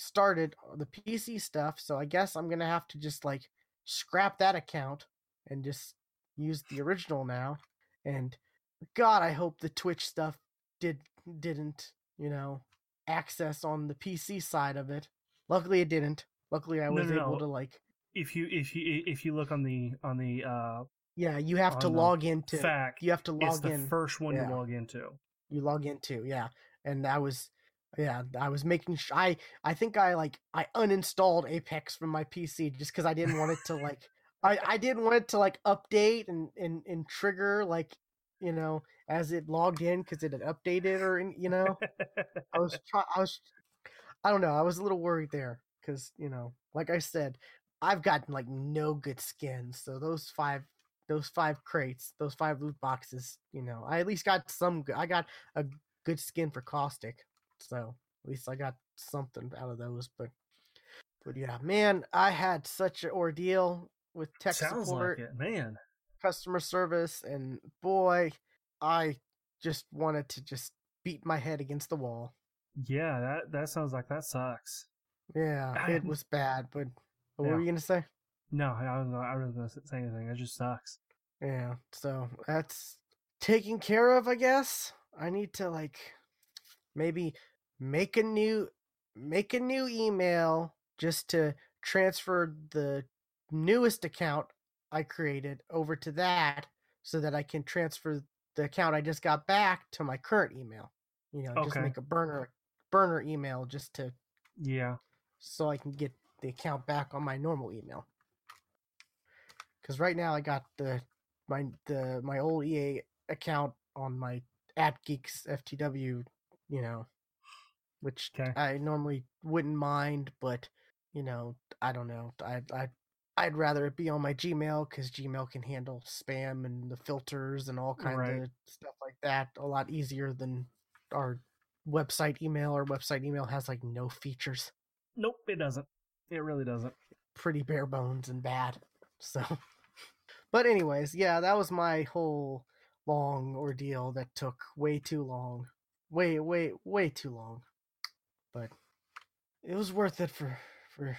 started the PC stuff. So I guess I'm gonna have to just like scrap that account and just use the original now. And God, I hope the Twitch stuff did didn't you know access on the PC side of it. Luckily, it didn't. Luckily, I was no, able no. to like If you if you if you look on the on the uh yeah. You have to log into. fact, You have to log it's the in. first one Yeah. you log into. you log into yeah and i was yeah i was making sure i i think i like i uninstalled apex from my pc just because i didn't want it to like i i didn't want it to like update and and, and trigger like you know as it logged in because it had updated or you know? I was try i was i don't know i was a little worried there because you know like i said i've gotten like no good skins so those five those five crates those five loot boxes you know i at least got some good i got a good skin for caustic so at least i got something out of those but but yeah man i had such an ordeal with tech Sounds support like it, man. customer service and boy i just wanted to just beat my head against the wall Yeah, that that sounds like that sucks. yeah I- it was bad but what Yeah. were you gonna say No, I don't know. I wasn't gonna say anything. It just sucks. Yeah, so that's taken care of, I guess. I need to like maybe make a new make a new email just to transfer the newest account I created over to that so that I can transfer the account I just got back to my current email. You know, just make a burner burner email just to Yeah. so I can get the account back on my normal email. Because right now I got the my the my old EA account on my at Geeks FTW, you know, which 'Kay. I normally wouldn't mind, but you know, I don't know. I I I'd rather it be on my Gmail because Gmail can handle spam and the filters and all kinds Right. of stuff like that a lot easier than our website email. Our website email has like no features Nope, it doesn't. It really doesn't. pretty bare bones and bad. So, but anyways, yeah, that was my whole long ordeal that took way too long, way, way, way too long. But it was worth it for for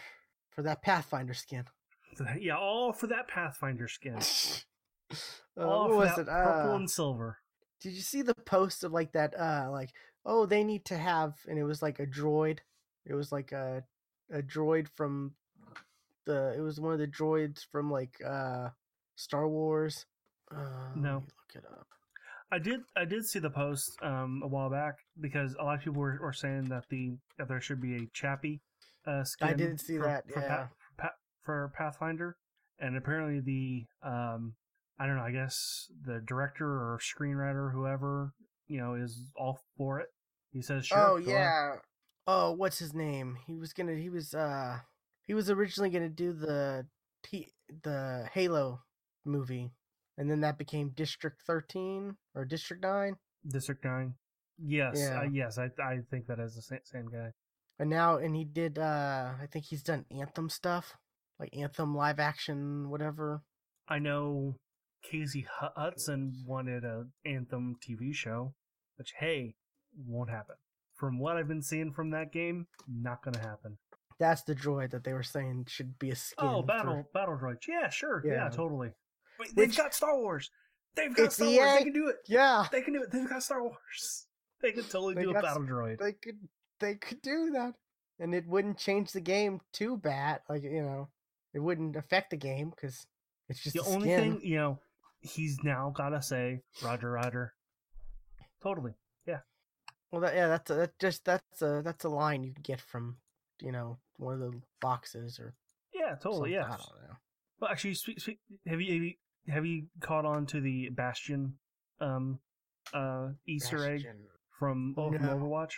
for that Pathfinder skin. Yeah, all for that Pathfinder skin. Uh, all what for was that it? purple Uh, and silver. did you see the post of like that? Uh, like oh, they need to have, and it was like a droid. It was like a a droid from the. It was one of the droids from like uh Star Wars. Uh, No. look it up. I did I did see the post um a while back because a lot of people were, were saying that the that there should be a Chappie uh skin. I did see for, that. for, yeah, for Pathfinder, and apparently the um I don't know I guess the director or screenwriter whoever you know is all for it. He says sure. oh go on." yeah. Oh, what's his name? He was gonna. He was. uh He was originally gonna do the he the Halo movie, and then that became District Thirteen or District Nine. District Nine. Yes, Yeah. uh, yes, I I think that is the same, same guy. And now, and he did. uh I think he's done Anthem stuff, like Anthem live action, whatever. I know Casey Hudson wanted a Anthem TV show, which hey, won't happen. From what I've been seeing from that game, not gonna happen. That's the droid that they were saying should be a skin. oh, for- battle battle droids. Yeah, sure. Yeah, Yeah. totally. Wait, they've Which- got Star Wars. They've got Star Wars. They can do it. Yeah, They can do it. They've got Star Wars. They could totally They do a battle droid. they could. They could do that, and it wouldn't change the game too bad. Like you know, it wouldn't affect the game because it's just the only skin. thing, you know, he's now gotta say Roger Roger. Totally. Yeah. Well, that, yeah, that's a, that just that's a that's a line you get from you know one of the boxes or Yeah, totally. something, Yeah. I don't know. Well, actually, speak, speak, have you have you have you caught on to the Bastion um uh Easter egg from, oh, from No. Overwatch?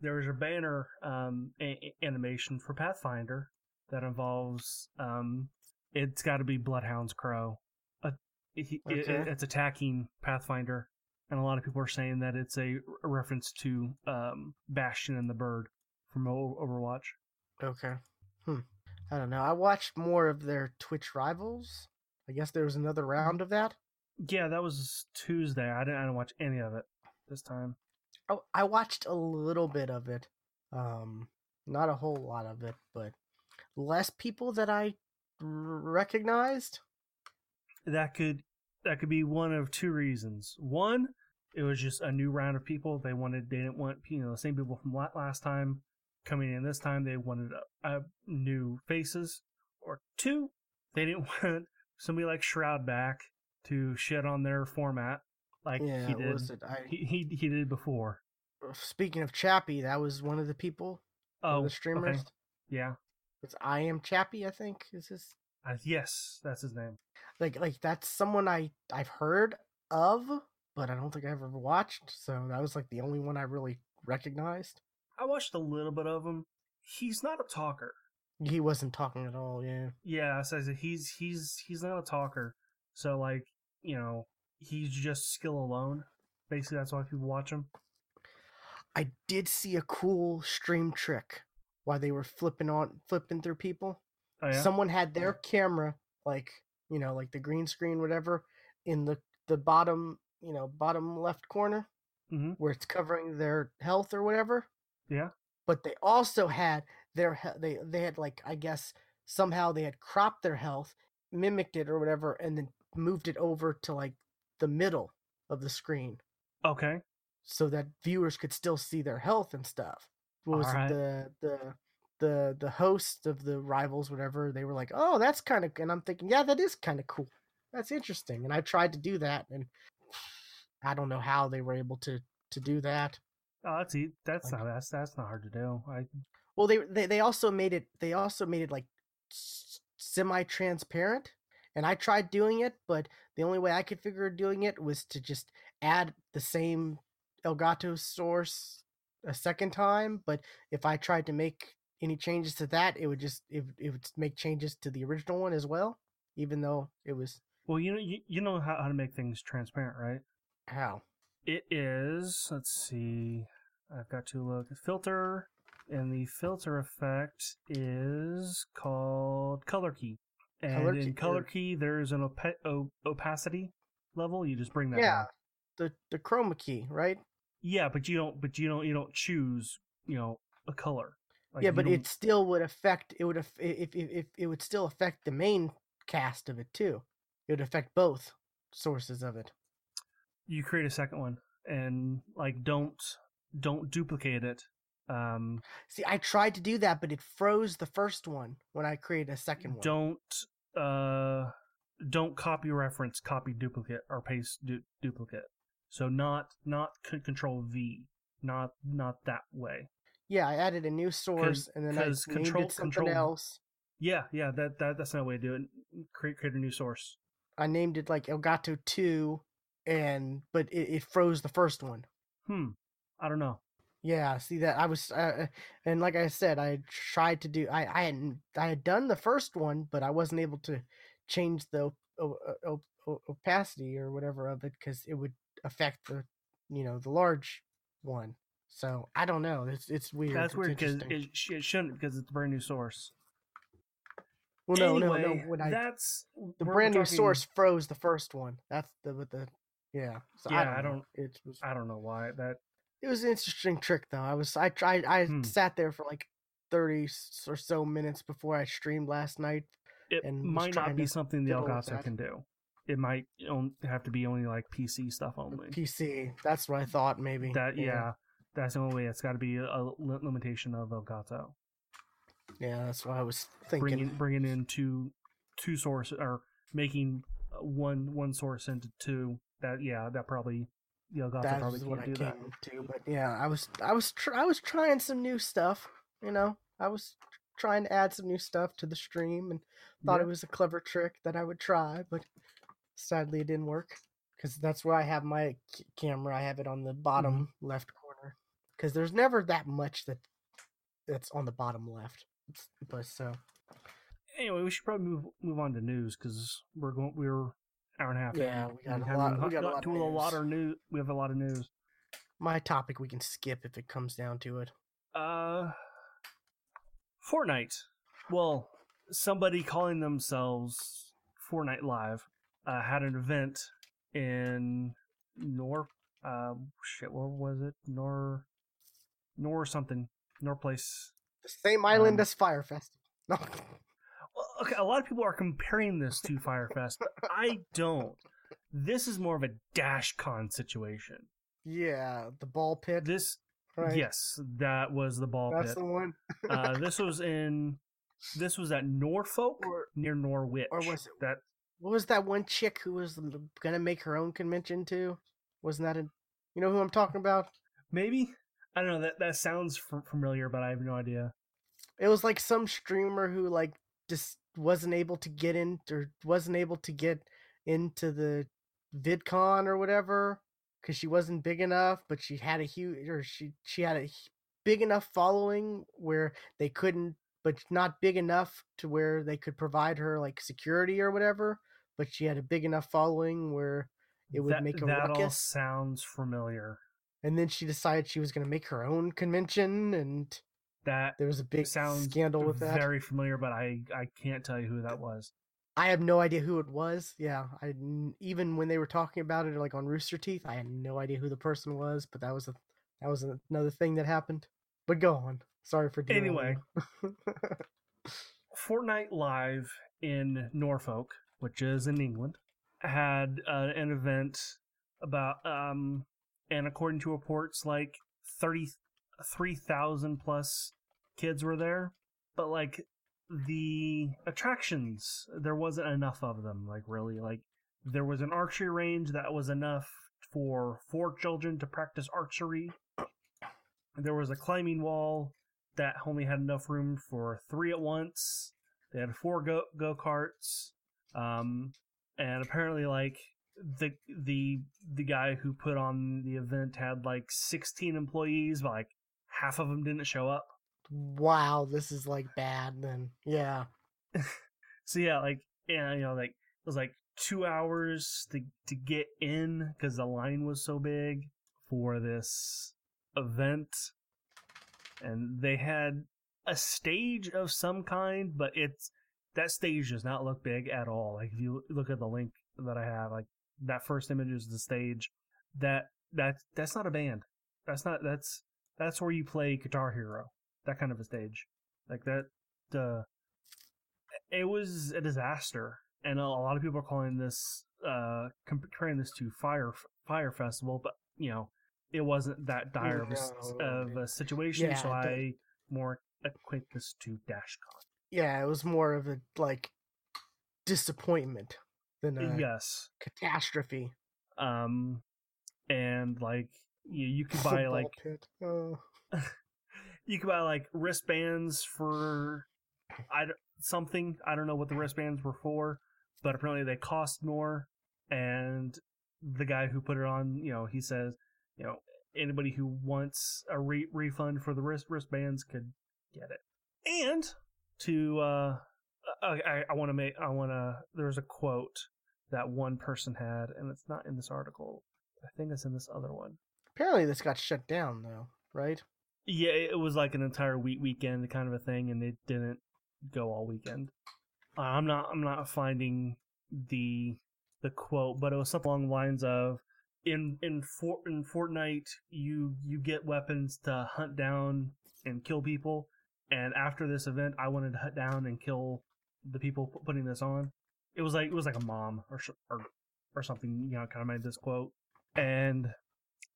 There is a banner um a- a- animation for Pathfinder that involves um it's got to be Bloodhound's Crow. Uh, he, it- it's attacking Pathfinder, and a lot of people are saying that it's a, a reference to um Bastion and the Bird from O- Overwatch. Okay. Hmm. I don't know. I watched more of their Twitch rivals. I guess there was another round of that. Yeah, that was Tuesday. I didn't, I didn't watch any of it this time. Oh, I watched a little bit of it. Um, not a whole lot of it, but less people that I recognized. That could that could be one of two reasons. One, it was just a new round of people. They wanted they didn't want you know the same people from last time coming in this time. They wanted uh, uh, new faces. Or two, they didn't want somebody like Shroud back to shit on their format like yeah, he did. it? I He, he he did before. speaking of Chappie, that was one of the people, Oh, the streamers. okay. yeah. It's I am Chappie, I think is his Uh, yes, that's his name. like like that's someone I I've heard of, but I don't think I've ever watched. So that was like the only one I really recognized. I watched a little bit of him. He's not a talker. He wasn't talking at all. Yeah. Yeah, so he's he's he's not a talker. So like, you know, he's just skill alone. Basically that's why people watch him. I did see a cool stream trick while they were flipping on flipping through people. Oh yeah. Someone had their camera like you know like the green screen whatever in the the bottom you know bottom left corner hmm where it's covering their health or whatever. Yeah. But they also had their they they had like I guess somehow they had cropped their health, mimicked it or whatever, and then moved it over to like the middle of the screen Okay. so that viewers could still see their health and stuff. What was Alright. it, the the the the host of the rivals, whatever? They were like, "Oh, that's kind of," and I'm thinking, "Yeah, that is kind of cool. That's interesting." And I tried to do that, and I don't know how they were able to to do that. Oh, that's that's Like- not that's that's not hard to do. I Well, they they they also made it they also made it like semi transparent, and I tried doing it, but the only way I could figure doing it was to just add the same Elgato source a second time. But if I tried to make any changes to that, it would just it, it would make changes to the original one as well, even though it was well, you know you, you know how, how to make things transparent, right? how It is. Let's see. I've got to look. Filter, and the filter effect is called color key. And Color in key, color key, there's an opa- o- opacity level. You just bring that yeah down. the the chroma key right Yeah, but you don't. But you don't. You don't choose. You know, a color. Like, yeah but it still would affect it would if, if if it would still affect the main cast of it too it would affect both sources of it you create a second one and like don't don't duplicate it. Um, see i tried to do that but it froze the first one when i created a second one don't uh don't copy reference, copy duplicate or paste du- duplicate. So not not c- control V, not not that way. yeah i added a new source and then i named control- it something control- else Yeah, yeah, that, that that's not the way to do it. Create create a new source. i named it like elgato 2 and but it, it froze the first one Hmm. I don't know. Yeah, see that I was, uh, and like I said, I tried to do. I I hadn't I had done the first one, but I wasn't able to change the o- o- o- opacity or whatever of it because it would affect the, you know, the large one. So I don't know. It's it's weird. That's It's weird because it, it shouldn't because it's a brand new source. well, no, anyway, no, no. When I that's the brand new talking- source froze the first one. That's the with the yeah. So Yeah, I don't. I don't- It was I don't know why that. It was an interesting trick though. I was I tried I Hmm. sat there for like thirty or so minutes before I streamed last night. It and might not be something the Elgato can do. It might have to be only like PC stuff only. PC. That's what I thought maybe. That yeah, that's the only way. It's got to be a, a limitation of Elgato. Yeah, that's what I was thinking. Bringing bringing in two two sources or making uh, one one source into two. That yeah, that probably the Elgato That probably is what I do that. came to. But yeah, I was I was tr- I was trying some new stuff. You know, I was trying to add some new stuff to the stream and thought Yeah. it was a clever trick that I would try, but sadly it didn't work because that's where I have my c- camera. I have it on the bottom mm-hmm. left corner because there's never that much that that's on the bottom left. It's- But so Anyway, we should probably move move on to news because we're going we're hour and a half. Yeah, we got and a lot- we got a lot to a lot news. of news. We have a lot of news. my topic we can skip if it comes down to it. Uh, Fortnite. Well, somebody calling themselves Fortnite Live uh, had an event in Nor. Uh, shit, what was it? Nor, Nor something. Nor place. The same island Um, as Fyre Festival. No. Okay, a lot of people are comparing this to Fyrefest, but I don't. This is more of a DashCon situation. yeah, the ball pit. This, Right? yes, that was the ball that's pit. That's the one. uh, this was in this was at Norfolk Or- near Norwich. or was it- that? What was that one chick who was gonna make her own convention too? Wasn't that a? You know who I'm talking about? Maybe I don't know. That that sounds familiar, but I have no idea. It was like some streamer who like just wasn't able to get in or wasn't able to get into the VidCon or whatever because she wasn't big enough, but she had a huge or she she had a big enough following where they couldn't, but not big enough to where they could provide her like security or whatever. But she had a big enough following where it would that, make a that all sounds familiar. And then she decided she was going to make her own convention, and That there was a big sounds scandal with that. very familiar, but I I can't tell you who that was. I have no idea who it was. Yeah, I even when they were talking about it, like on Rooster Teeth, I had no idea who the person was. But that was a that was another thing that happened. But go on. Sorry for derailing Anyway. Fortnite Live in Norfolk, which is in England, had uh, an event about, um, and according to reports, like 33,000 plus kids were there. But, like, the attractions, there wasn't enough of them, like, really. Like, there was an archery range that was enough for four children to practice archery. There was a climbing wall that only had enough room for three at once. They had four go go karts, um, and apparently, like the the the guy who put on the event had like sixteen employees, but like half of them didn't show up. Wow, this is like bad. Then yeah, So yeah, like yeah, you know, like it was like two hours to to get in because the line was so big for this event, and they had a stage of some kind, but it's that stage does not look big at all. Like if you look at the link that I have, like that first image is the stage. That that that's not a band. That's not that's that's where you play Guitar Hero. That kind of a stage. Like that. Uh, it was a disaster, and a lot of people are calling this uh comparing this to Fire Fyre Festival, but you know it wasn't that dire of a, No, of a situation, Yeah, so I more equate this to DashCon. yeah, it was more of a like disappointment than a yes, catastrophe. um, and like you, you could buy like pit. Oh. you could buy like wristbands for I something I don't know what the wristbands were for, but apparently they cost more. And the guy who put it on, you know, he says, you know, anybody who wants a re- refund for the wrist wristbands could get it. And to uh, I I, I want to make I want to there's a quote that one person had, and it's not in this article. I think it's in this other one. Apparently, this got shut down though, right? Yeah, it was like an entire week weekend kind of a thing, and it didn't go all weekend. I'm not I'm not finding the the quote, but it was something along the lines of in in Fort in Fortnite you you get weapons to hunt down and kill people, and after this event, I wanted to hunt down and kill the people putting this on. It was like it was like a mom or or or something, you know, kind of made this quote, and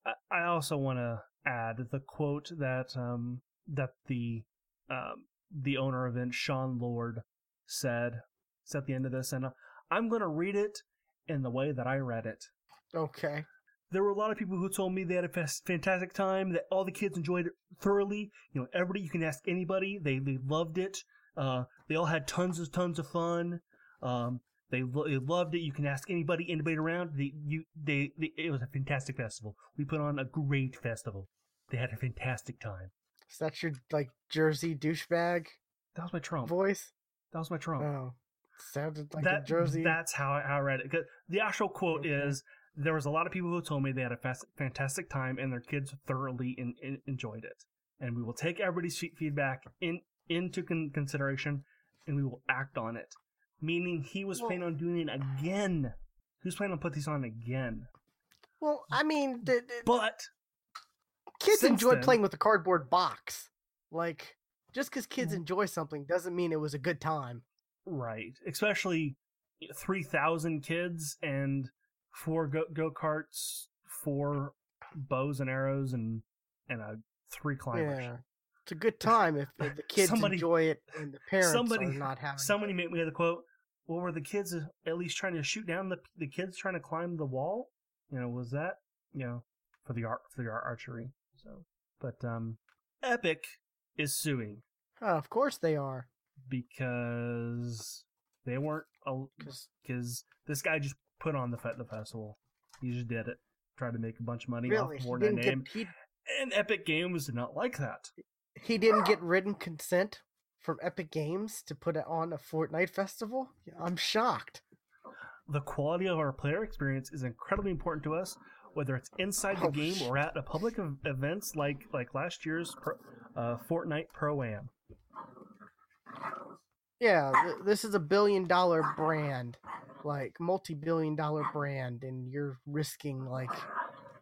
I- I also want to add the quote that um that the um the owner of it, Sean Lord, said. It's at the end of this, and uh, I'm going to read it in the way that I read it. Okay. There were a lot of people who told me they had a fantastic time, that all the kids enjoyed it thoroughly. You know, everybody, you can ask anybody, they, they loved it. Uh, they all had tons of tons of fun. Um, they, lo- they loved it. You can ask anybody, anybody around. They, you, they, they, it was a fantastic festival. We put on a great festival. They had a fantastic time. Is that your like Jersey douchebag That was my Trump. voice? That was my Trump. Oh, sounded like that a Jersey. That's how I, how I read it. The actual quote Okay. is there was a lot of people who told me they had a fast, fantastic time and their kids thoroughly in, in, enjoyed it. And we will take everybody's feedback in into con- consideration and we will act on it. Meaning he was Well- planning on doing it again. He was planning on put these on again. Well, I mean, the, the- But kids enjoy then- playing with a cardboard box. Like, just because kids Mhm. enjoy something doesn't mean it was a good time. right, especially three thousand kids and four go go karts, four bows and arrows, and and a three climbers. Yeah, it's a good time if, if the kids Somebody- enjoy it and the parents somebody- are not having. Somebody made me the quote. Well, were the kids at least trying to shoot down the the kids trying to climb the wall? You know, was that you know for the art for the ar- archery? So, but um, Epic is suing Oh, of course they are. because they weren't Because because this guy just put on the the festival. He just did it, tried to make a bunch of money really, off Fortnite name, get he, and Epic Games did not like that. he didn't get written consent from Epic Games to put it on a Fortnite festival. I'm shocked. the quality of our player experience is incredibly important to us, whether it's inside the Oh, game shit. or at a public ev- events like like last year's pro, uh, Fortnite Pro Am. Yeah, th- this is a billion dollar brand, like multi billion dollar brand, and you're risking like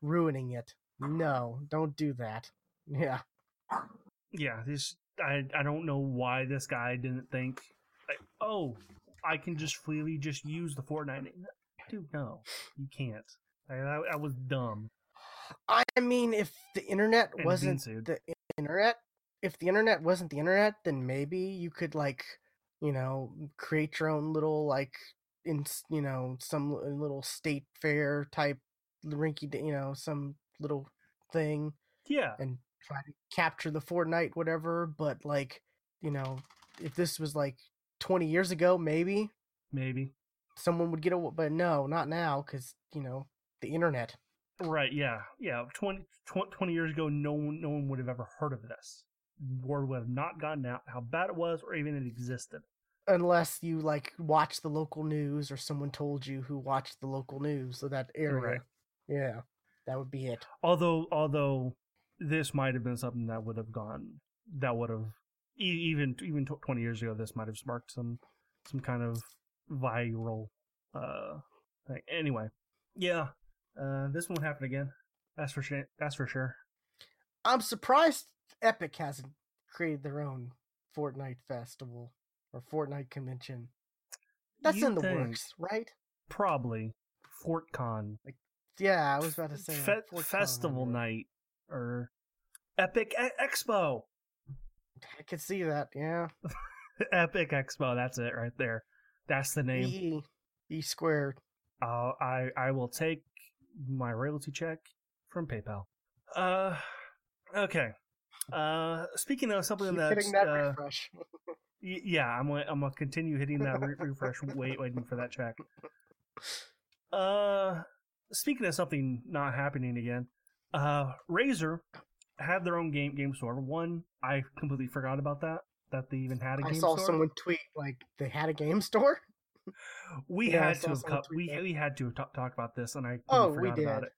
ruining it. No, don't do that. Yeah. Yeah, this I I don't know why this guy didn't think like, oh, I can just freely just use the Fortnite name. Dude, no, you can't. Like, that, that was dumb. I mean, if the internet And wasn't the internet, if the internet wasn't the internet, then maybe you could like, you know, create your own little like, in you know, some little state fair type rinky, you know, some little thing Yeah, and try to capture the Fortnite, whatever. But like, you know, if this was like 20 years ago, maybe maybe. someone would get a, but no, not now, because you know, the internet. Right, yeah, yeah. 20, 20, 20 years ago, no one, no one would have ever heard of this. Word would have not gotten out how bad it was, or even it existed. unless you like watch the local news or someone told you who watched the local news of that area. Right. Yeah, that would be it. Although, although this might have been something that would have gone, that would have even even twenty years ago, this might have sparked some some kind of viral uh thing. Anyway, yeah, uh, this won't happen again. That's for sure. That's for sure. I'm surprised Epic hasn't created their own Fortnite festival or Fortnite convention. That's You'd in the works, right? Probably FortCon Yeah, I was about to say Fe- like, festival night or Epic E- Expo. I could see that. Yeah, Epic Expo. That's it right there. That's the name. E E squared. Uh, I I will take my royalty check from PayPal. Uh, okay. Uh, speaking of something Keep that's that uh, refresh. yeah, I'm gonna I'm gonna continue hitting that re- refresh. Wait, waiting for that check. Uh, speaking of something not happening again, uh, Razer have their own game game store. One, I completely forgot about that. That they even had a I game I saw store. someone tweet like they had a game store. We Yeah, had to have we that. we had to talk, talk about this, and I Oh, we forgot about did. it.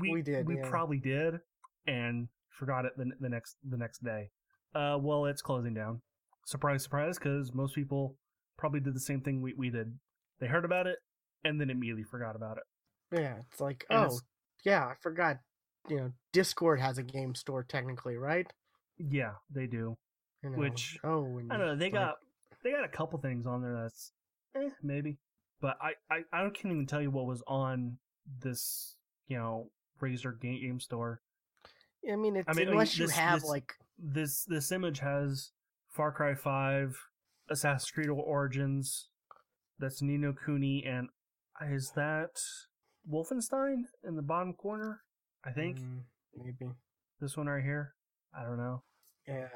We, We did, We yeah. probably did, and forgot it the, the next the next day. Uh, well, it's closing down. Surprise, surprise, because most people probably did the same thing we we did. They heard about it and then immediately forgot about it. Yeah, it's like, And oh, it's- yeah, I forgot. You know, Discord has a game store technically, right? Yeah, they do. You know, Which, oh, I don't know. They like- got they got a couple things on there that's eh, maybe, but I, I I can't even tell you what was on this you know Razer game, game store. I mean, it's mean, I mean, unless you have this- like, this this image has Far Cry Five, Assassin's Creed Origins. That's Ni no Kuni, and is that Wolfenstein in the bottom corner? I think mm, maybe, this one right here. I don't know. yeah.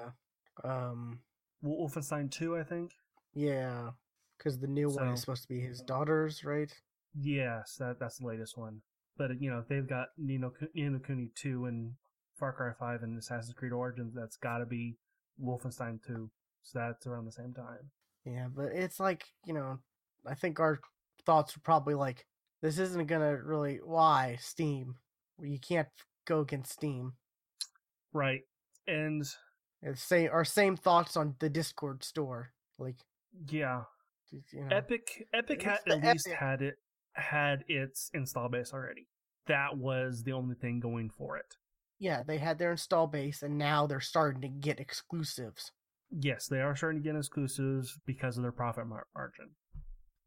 Um, Wolfenstein 2, I think. Yeah, because the new one is supposed to be his daughter's, right? Yes, that that's the latest one. But you know, they've got Nino Ni no Kuni 2 and Far Cry 5 and Assassin's Creed Origins, that's got to be Wolfenstein 2. So that's around the same time. Yeah, but it's like you know, I think our thoughts were probably like, this isn't gonna really why Steam. You can't go against Steam. Right. And eh, It's same our same thoughts on the Discord store. Like, yeah, you know, Epic Epic had, at least Epic. had it had its install base already. That was the only thing going for it. yeah, they had their install base, and now they're starting to get exclusives. Yes, they are starting to get exclusives because of their profit mar- margin.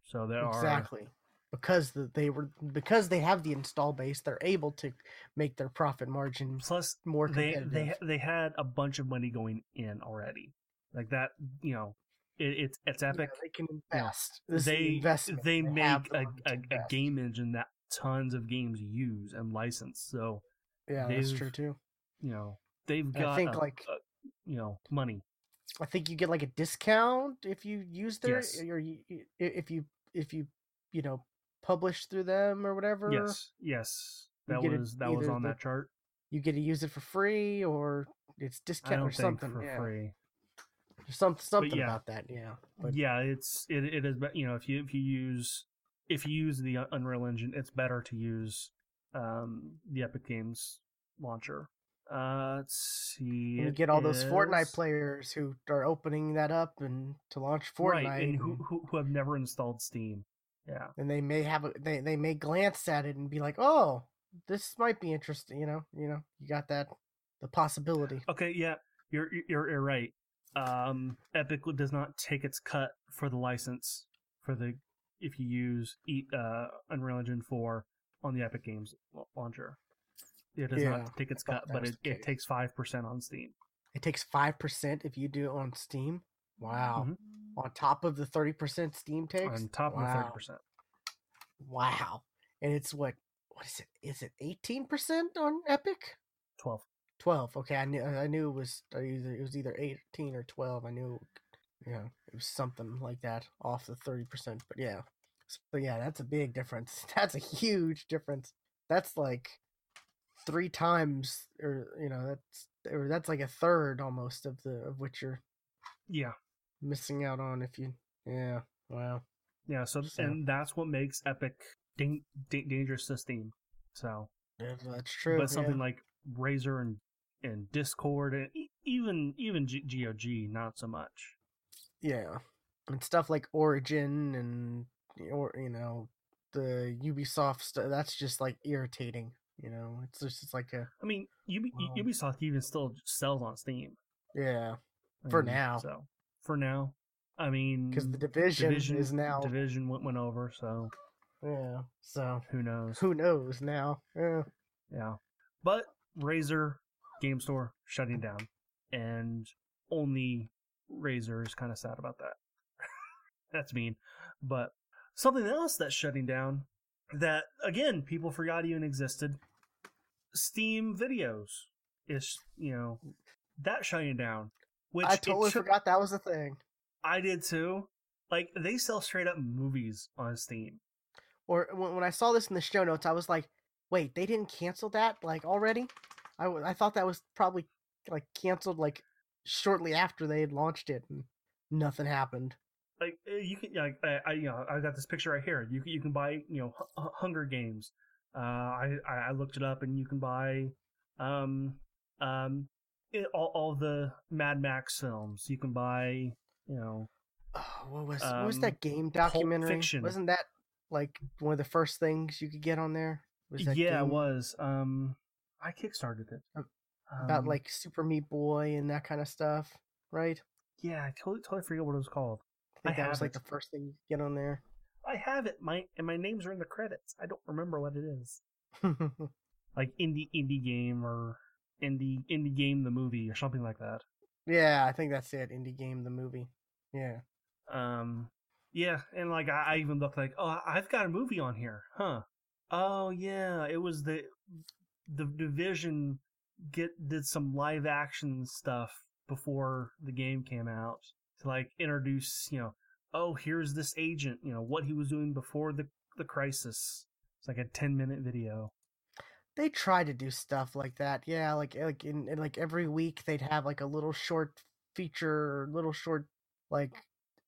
So there are exactly because they were because they have the install base, they're able to make their profit margin plus more they they they had a bunch of money going in already. Like that, you know, it, it's it's Yeah, epic. they can invest. This is they they have make a, a, a game engine that tons of games use and license. So Yeah, that's true too. you know they've I got think, a- like- you know money. I think you get like a discount if you use their Yes. or you, you- if you if you you know publish through them or whatever. Yes, yes, that was that was on the- that chart. You get to use it for free or it's discount or something. for yeah. free. There's some, something yeah. about that. Yeah. But yeah, it's it it is. You know, if you if you use if you use the Unreal Engine, it's better to use um the Epic Games launcher. Uh, let's see. and you get all those Fortnite players who are opening that up and to launch Fortnite, right, and who, who who have never installed Steam. Yeah, and they may have a, they they may glance at it and be like, oh, this might be interesting. You know, you know, you got that the possibility. Okay, yeah, you're you're, you're right. Um, Epic does not take its cut for the license for the if you use e- uh, Unreal Engine 4 on the Epic Games la- launcher. It does Yeah, not take its cut, but it, it takes five percent on Steam. It takes five percent if you do it on Steam. Wow. Mhm. On top of the thirty percent Steam takes. On top of the thirty percent. Wow. And it's what? What is it? Is it eighteen percent on Epic? Twelve. Twelve. Okay, I knew. I knew it was either it was either eighteen or twelve. I knew. Yeah, it was something like that off the thirty percent. But yeah. So yeah, that's a big difference. That's a huge difference. That's like three times, or you know, that's or that's like a third almost of the of what you're Yeah. Missing out on if you. Yeah. Wow. Yeah, so, So- and that's what makes Epic dang, da- dangerous to Steam. So, Yeah, that's true. but something yeah. like Razer and and Discord and even even G- GOG, not so much. Yeah, and stuff like Origin and or you know the Ubisoft stuff. That's just like irritating. You know, it's just it's like a I mean, Ubi- Wow. Ubisoft even still sells on Steam yeah I For mean, now. So for now, I mean, because the division, is now division went, went over. So yeah. So who knows? who knows now? Yeah. Yeah, but Razer Game Store shutting down, and only Razer is kind of sad about that. That's mean, but something else that's shutting down that again people forgot even existed. Steam Videos is you know that shutting down. Which I totally took- forgot that was a thing. I did too. Like they sell straight up movies on Steam. Or when, when I saw this in the show notes, I was like, wait, they didn't cancel that like already? I, w- I thought that was probably like canceled like shortly after they had launched it and nothing happened. like uh, you can like I, you know I got this picture right here. You can you can buy you know Hu- Hunger Games. Uh, I I looked it up and you can buy um um it, all all the Mad Max films. You can buy you know Oh, what was what was Um, that game documentary? Fiction. Wasn't that like one of the first things you could get on there? Was that yeah it was um I kickstarted it Um, about Um, like Super Meat Boy and that kind of stuff, right? yeah I totally totally forget what it was called. I think I that was like it. the first thing you could get on there. I have it my and my names are in the credits. I don't remember what it is. Like indie indie game or indie indie game the movie or something like that. yeah, I think that's it. Indie game, the movie. Yeah. Um, yeah, and like I, I even looked like, oh, I've got a movie on here, huh? Oh yeah, it was the the division get did some live action stuff before the game came out, to like introduce, you know, oh, here's this agent, you know, what he was doing before the the crisis. It's like a 10 minute video. They try to do stuff like that. Yeah, like like in, in like every week they'd have like a little short feature, little short like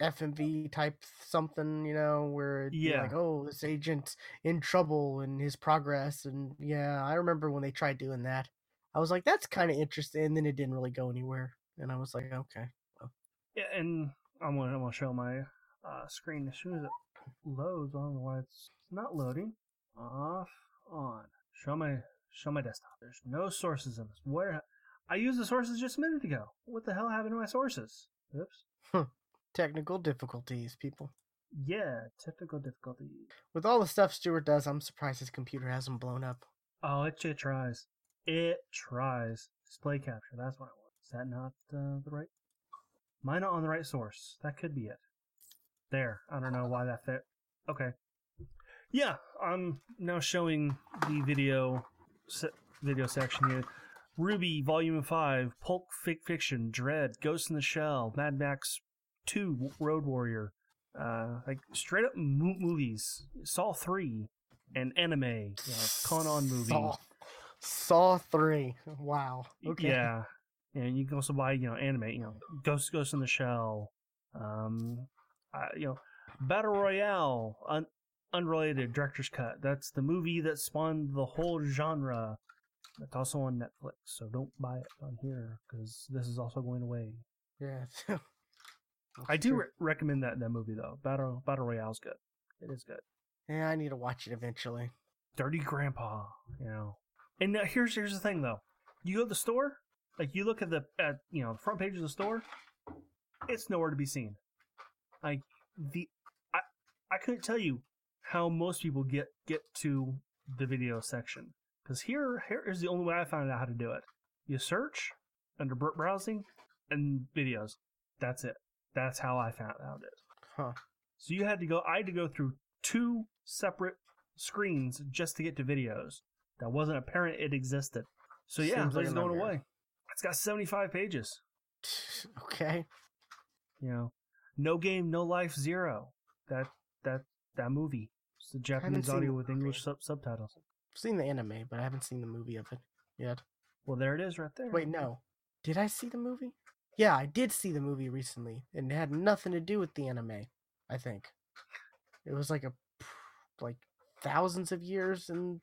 FMV type something, you know, where Yeah. like, oh, this agent's in trouble and his progress, and yeah, I remember when they tried doing that. I was like, that's kind of interesting, and then it didn't really go anywhere, and I was like, okay, Yeah, and I'm gonna I'm gonna show my uh, screen as soon as it loads. I don't know why it's not loading. Off on. Show my show my desktop. There's no sources in this. Where I used the sources just a minute ago. What the hell happened to my sources? Oops. technical difficulties, people. Yeah, technical difficulties. With all the stuff Stuart does, I'm surprised his computer hasn't blown up. Oh, it, it tries. It tries. Display capture. That's what I want. Is that not uh, the right? I not on the right source? That could be it. There. I don't know why that fit. Okay. Yeah, I'm now showing the video se- video section here. RWBY Volume Five, Pulp Fic- Fiction, Dredd, Ghost in the Shell, Mad Max Two, Road Warrior, uh, like straight up mo- movies. Saw Three, and anime, you know, Con On movie. Saw, Saw three. Wow. Okay. Yeah, and you can also buy you know anime, you know Ghost Ghost in the Shell, um, uh, you know Battle Royale, un- unrelated director's cut. That's the movie that spawned the whole genre. That's also on Netflix, so don't buy it on here because this is also going away. Yeah. I do re- recommend that that movie though. Battle Battle Royale's good. It is good. yeah, I need to watch it eventually. Dirty Grandpa, you know. And now here's here's the thing though. You go to the store, like you look at the at you know the front page of the store, it's nowhere to be seen. Like the I I couldn't tell you how most people get get to the video section because here here is the only way I found out how to do it. You search under browsing and videos. That's it. That's how I found out it. Huh. So you had to go. I had to go through two separate screens just to get to videos. That wasn't apparent it existed. So yeah, Seems like it's going away. It's got seventy five pages. Okay. You know, no game, no life, zero. That that that movie. It's the Japanese audio with. English sub- subtitles. I've seen the anime, but I haven't seen the movie of it yet. Well, there it is, right there. Wait, no. Did I see the movie? Yeah, I did see the movie recently, and it had nothing to do with the anime. I think it was like a like thousands of years and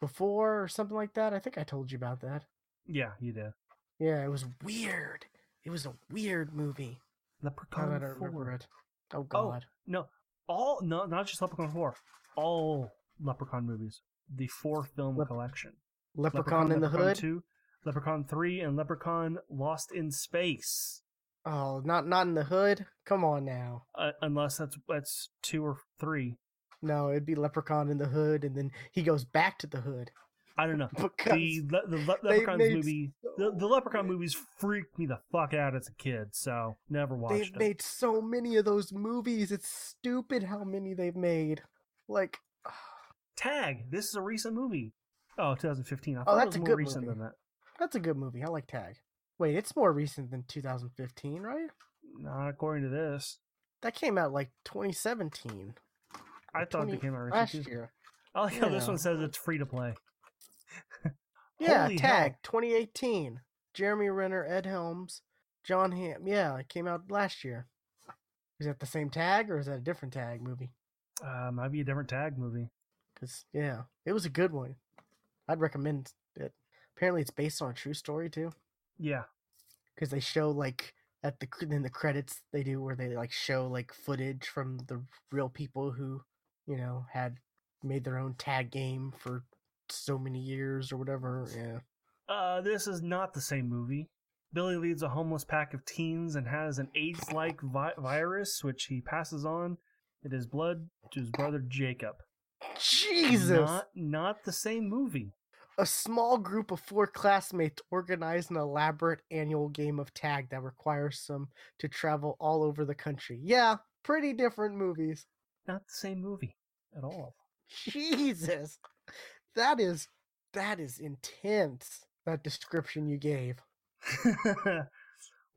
before or something like that. I think I told you about that. Yeah, you did. Yeah, it was weird. It was a weird movie. Leprechaun I don't remember it? Oh, oh God. Oh, No, all no, not just Leprechaun Four. All Leprechaun movies. The four film Lep- collection. Leprechaun, in the Leprechaun Hood. 2, Leprechaun 3, and Leprechaun Lost in Space. Oh, not not in the Hood. Come on now. Uh, unless that's that's two or three. No, it'd be Leprechaun in the Hood, and then he goes back to the Hood I don't know. because The the le- they Leprechaun's made movie, the, the Leprechaun movies freaked me the fuck out as a kid, so never watched They've them. made so many of those movies. It's stupid how many they've made. Like, Tag. This is a recent movie. Oh, 2015. I Oh, that's it was a more good recent movie. than that. that's a good movie. I like Tag. Wait, it's more recent than 2015, right? Not according to this. That came out like 2017. I thought 20 they came out last year. I like how this one says it's free to play. Yeah, Holy Tag hell. 2018. Jeremy Renner, Ed Helms, Jon Hamm. Yeah, it came out last year. Is that the same tag or is that a different tag movie? Uh, might be a different tag movie. Because yeah, it was a good one. I'd recommend it. Apparently, it's based on a true story too. Yeah. because they show like at the in the credits they do where they like show like footage from the real people who you know had made their own tag game for so many years or whatever yeah Uh, this is not the same movie. Billy leads a homeless pack of teens and has an AIDS-like vi- virus, which he passes on in his blood to his brother Jacob. jesus Not, not the same movie. a small group of four classmates organize an elaborate annual game of tag that requires them to travel all over the country yeah pretty different movies Not the same movie at all. jesus that is that is intense that description you gave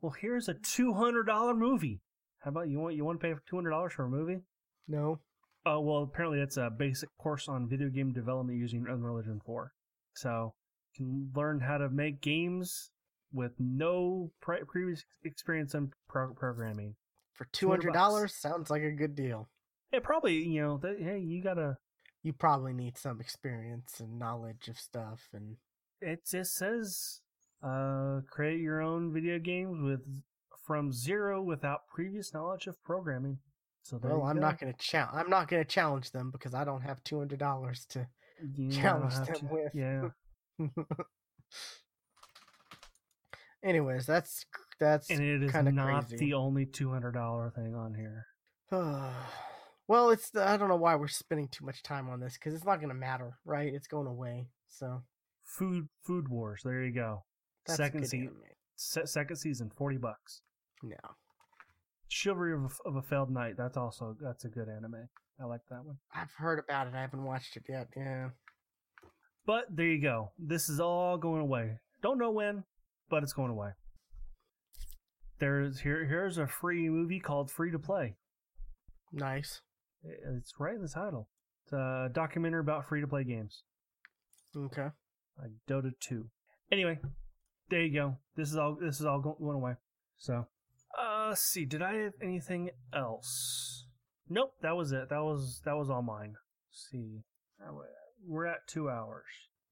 well, here's a two hundred dollar movie. How about you want you want to pay for two hundred dollars for a movie? No. Oh well, apparently it's a basic course on video game development using Unreal Engine four. So you can learn how to make games with no pre- previous experience in pro- programming. For two hundred dollars, sounds like a good deal. It probably you know that, hey you gotta You probably need some experience and knowledge of stuff, and it just says uh create your own video games with from zero without previous knowledge of programming. So well, I'm go. not gonna challenge. I'm not gonna challenge them because I don't have two hundred dollars to. You challenge them to- with. Yeah. Anyways, that's that's and it is not crazy. the only two hundred dollar thing on here. well, it's the, I don't know why we're spending too much time on this because it's not gonna matter, right? It's going away. So Food Food Wars. There you go. that's second season. Se- second season, forty bucks. No, Chivalry of a, of a Failed Knight. That's also that's a good anime. I like that one. I've heard about it. I haven't watched it yet. Yeah. But there you go. This is all going away. Don't know when, but it's going away. There's here here's a free movie called Free to Play. Nice. It's right in the title. It's a documentary about free to play games. Okay. like Dota 2. Anyway, there you go. This is all this is all going away. So, uh, let's see. Did I have anything else? Nope. That was it. That was that was all mine. Let's see. Uh, We're at two hours.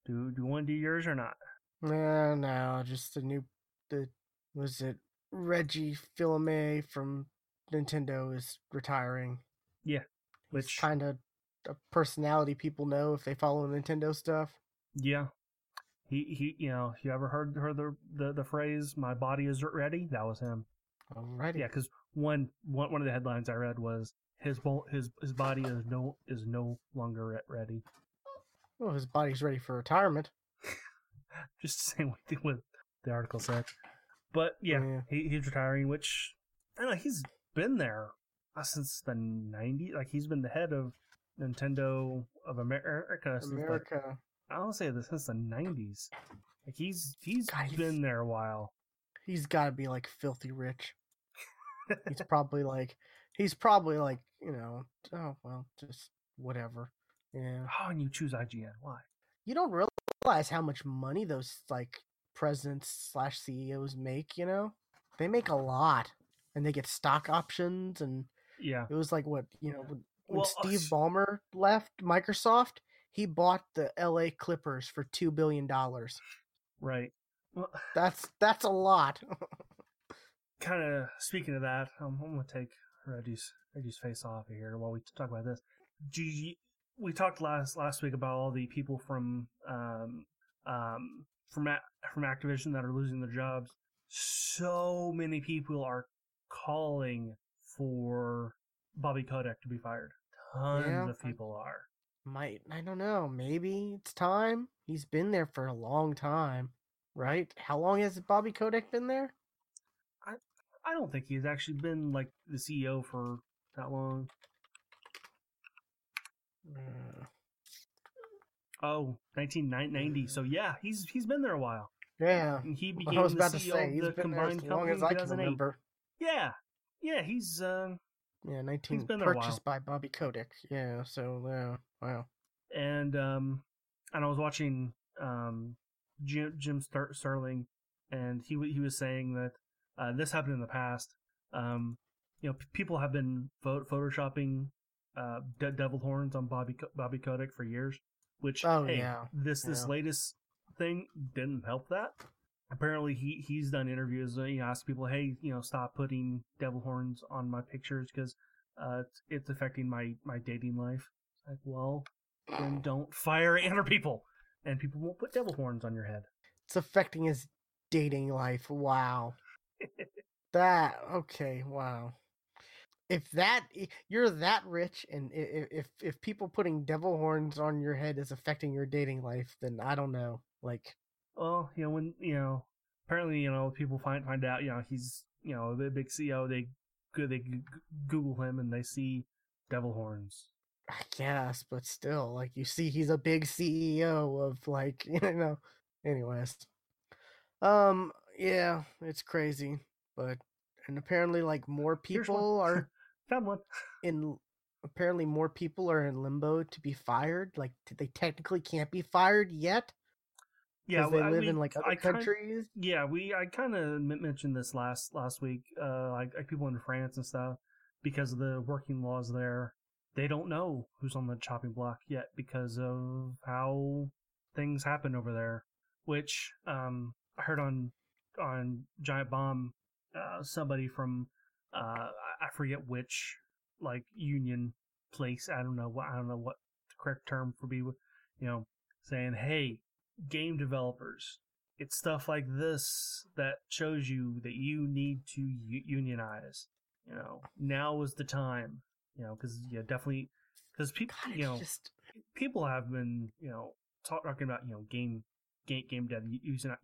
Do do you want to do yours or not? No, no, just the new. The was it Reggie Fils-Aimé from Nintendo is retiring. Yeah, Which kind of a personality people know if they follow Nintendo stuff. Yeah. He he. You know, you ever heard heard the the, the phrase "My body is ready"? That was him. Alrighty. Yeah, because one one one of the headlines I read was his his his body is no is no longer ready. Well, his body's ready for retirement. just the same way what the article said. But yeah, Yeah. He, he's retiring, which I don't know he's been there Uh, since the '90s. Like he's been the head of Nintendo of America since like, America. I don't say this since the '90s. Like he's he's God, he's- been there a while. He's got to be like filthy rich. he's probably like, he's probably like, you know, oh well, just whatever. Yeah. Oh, and you choose IGN. Why? You don't realize how much money those like presidents slash CEOs make. You know, they make a lot, and they get stock options, and Yeah, it was like what you know when, when Well, Steve uh, Ballmer left Microsoft. He bought the L.A. Clippers for two billion dollars. right. Well, That's that's a lot. kind of speaking of that, um, I'm gonna take Reggie's Reggie's face off of here while we talk about this. Do you, we talked last last week about all the people from um um from from Activision that are losing their jobs. So many people are calling for Bobby Kotick to be fired. Tons Yeah, of people are. Might I don't know. Maybe it's time. He's been there for a long time, right? How long has Bobby Kotick been there? I I don't think he's actually been like the CEO for that long. Uh, Oh, 1990. So yeah, he's he's been there a while. yeah. And he became I was the about to say of he's the been there as combined long as I can remember. Yeah, yeah, he's uh, Yeah, nineteen been there a purchased by Bobby Kotick. Yeah, so yeah, wow. and um, and I was watching um Jim Jim Ster- Sterling, and he he was saying that uh, this happened in the past. Um, you know, p- people have been pho- photoshopping uh de- devil horns on Bobby Co- Bobby Kotick for years, which Oh, hey, yeah, this this yeah. latest thing didn't help that. Apparently, he he's done interviews. and you know, asked people, hey, you know, stop putting devil horns on my pictures because uh, it's, it's affecting my my dating life. Like, well, then don't fire other people, and people won't put devil horns on your head. It's affecting his dating life. Wow. that okay, wow. If that you're that rich and if if people putting devil horns on your head is affecting your dating life, then I don't know. Like Well, you know, when you know, apparently, you know, people find find out, you know, he's you know a big CEO. They go they Google him and they see devil horns. I guess, but still, like you see, he's a big CEO of like you know. Anyways, um, yeah, it's crazy. but and apparently like more people are Found one. in apparently more people are in limbo to be fired. Like they technically can't be fired yet Yeah, they I- live we- in like other I kind- countries. Yeah, we I kind of mentioned this last last week. Uh, like, like people in France and stuff, because of the working laws there, they don't know who's on the chopping block yet because of how things happen over there. Which um, I heard on on Giant Bomb, uh, somebody from uh, I- I forget which like union place. I don't know what I don't know what the correct term for be. You know, saying, "Hey, game developers, it's stuff like this that shows you that you need to unionize. You know, now is the time. You know, because yeah, definitely because people, God, you know, just people have been, you know, talk, talking about you know game game game dev using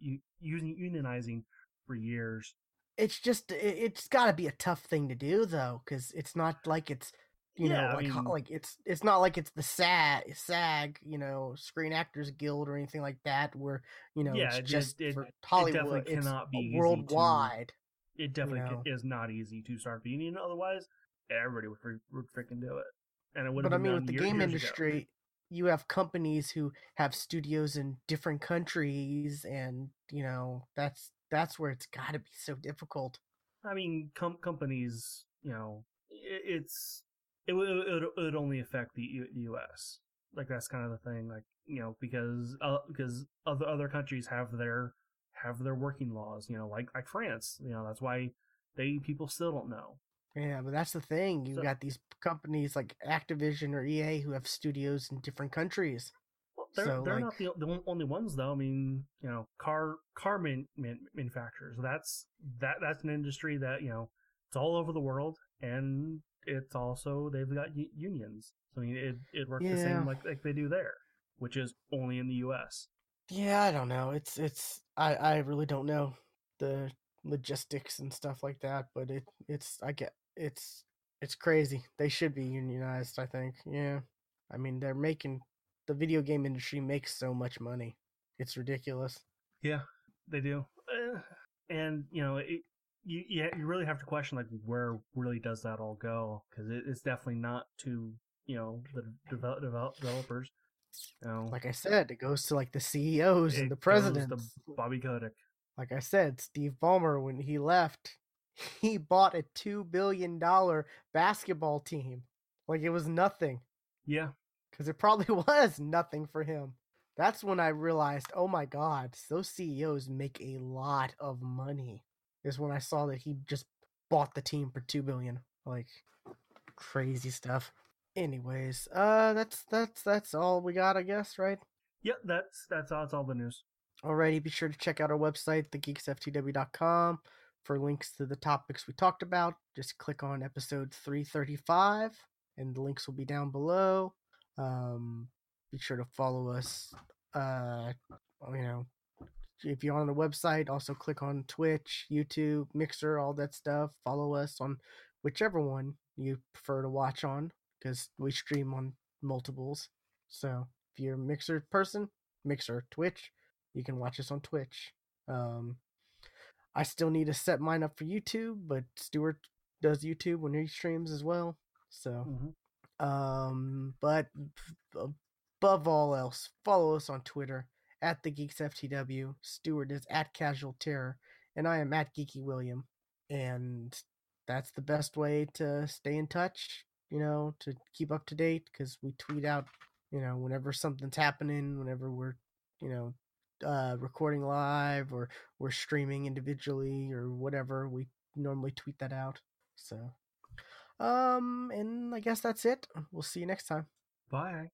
using unionizing for years. it's just it's got to be a tough thing to do though because it's not like it's you Yeah, know I like mean- like it's it's not like it's the SAG SAG you know Screen Actors Guild or anything like that where you know Yeah, it's it- just it- for it Hollywood definitely it's cannot be easy to- worldwide It definitely know. is not easy to start being union. Otherwise, everybody would, would freaking do it. And it would but I mean with the game years ago. industry you have companies who have studios in different countries and you know that's that's where it's got to be so difficult I mean, com- companies, you know, i it's it would it it would only affect the, U- U.S. Like that's kind of the thing, like you know, because uh, because other other countries have their have their working laws, you know, like like France, you know, that's why they people still don't know. Yeah, but that's the thing. You So- got these companies like Activision or EA who have studios in different countries. Well, they're So, they're like- not the, the only ones though. I mean, you know, car car man, man, manufacturers. That's that that's an industry that you know it's all over the world, and it's also they've got u- unions. So I mean, it it works the same like like they do there, which is only in the U.S. Yeah, I don't know. It's it's I I really don't know the logistics and stuff like that, but it it's I get it's it's crazy. They should be unionized, I think. Yeah. I mean, they're making the video game industry makes so much money. It's ridiculous. Yeah, they do. Eh, and you know, it, you you you really have to question like where really does that all go? Because it, it's definitely not to you know the develop, develop, developers. You know, Like I said, it goes to like the CEOs and the presidents. Bobby Kotick. like I said, Steve Ballmer, when he left, he bought a two billion dollar basketball team. Like it was nothing, Yeah, because it probably was nothing for him. That's when I realized, oh my God, those CEOs make a lot of money. Is when I saw that he just bought the team for two billion. Like crazy stuff. Anyways, uh, that's that's that's all we got, I guess, right? Yep, that's that's all. That's all the news. Alrighty, be sure to check out our website, thegeeksftw.com, for links to the topics we talked about. Just click on episode 335, and the links will be down below. Um, be sure to follow us. Uh, you know, if you're on the website, also click on Twitch, YouTube, Mixer, all that stuff. Follow us on whichever one you prefer to watch on, because we stream on multiples. So if you're a Mixer person, Mixer, Twitch, you can watch us on Twitch. Um, I still need to set mine up for YouTube, but Stuart does YouTube when he streams as well. So, hmm um, but above all else, follow us on Twitter at the Geeks FTW. Stewart is at Casual Terror, and I am at Geeky William. And that's the best way to stay in touch. You know, to keep up to date because we tweet out. You know, whenever something's happening, whenever we're, you know, uh, recording live or we're streaming individually or whatever, we normally tweet that out. So, um, and I guess that's it. We'll see you next time. Bye.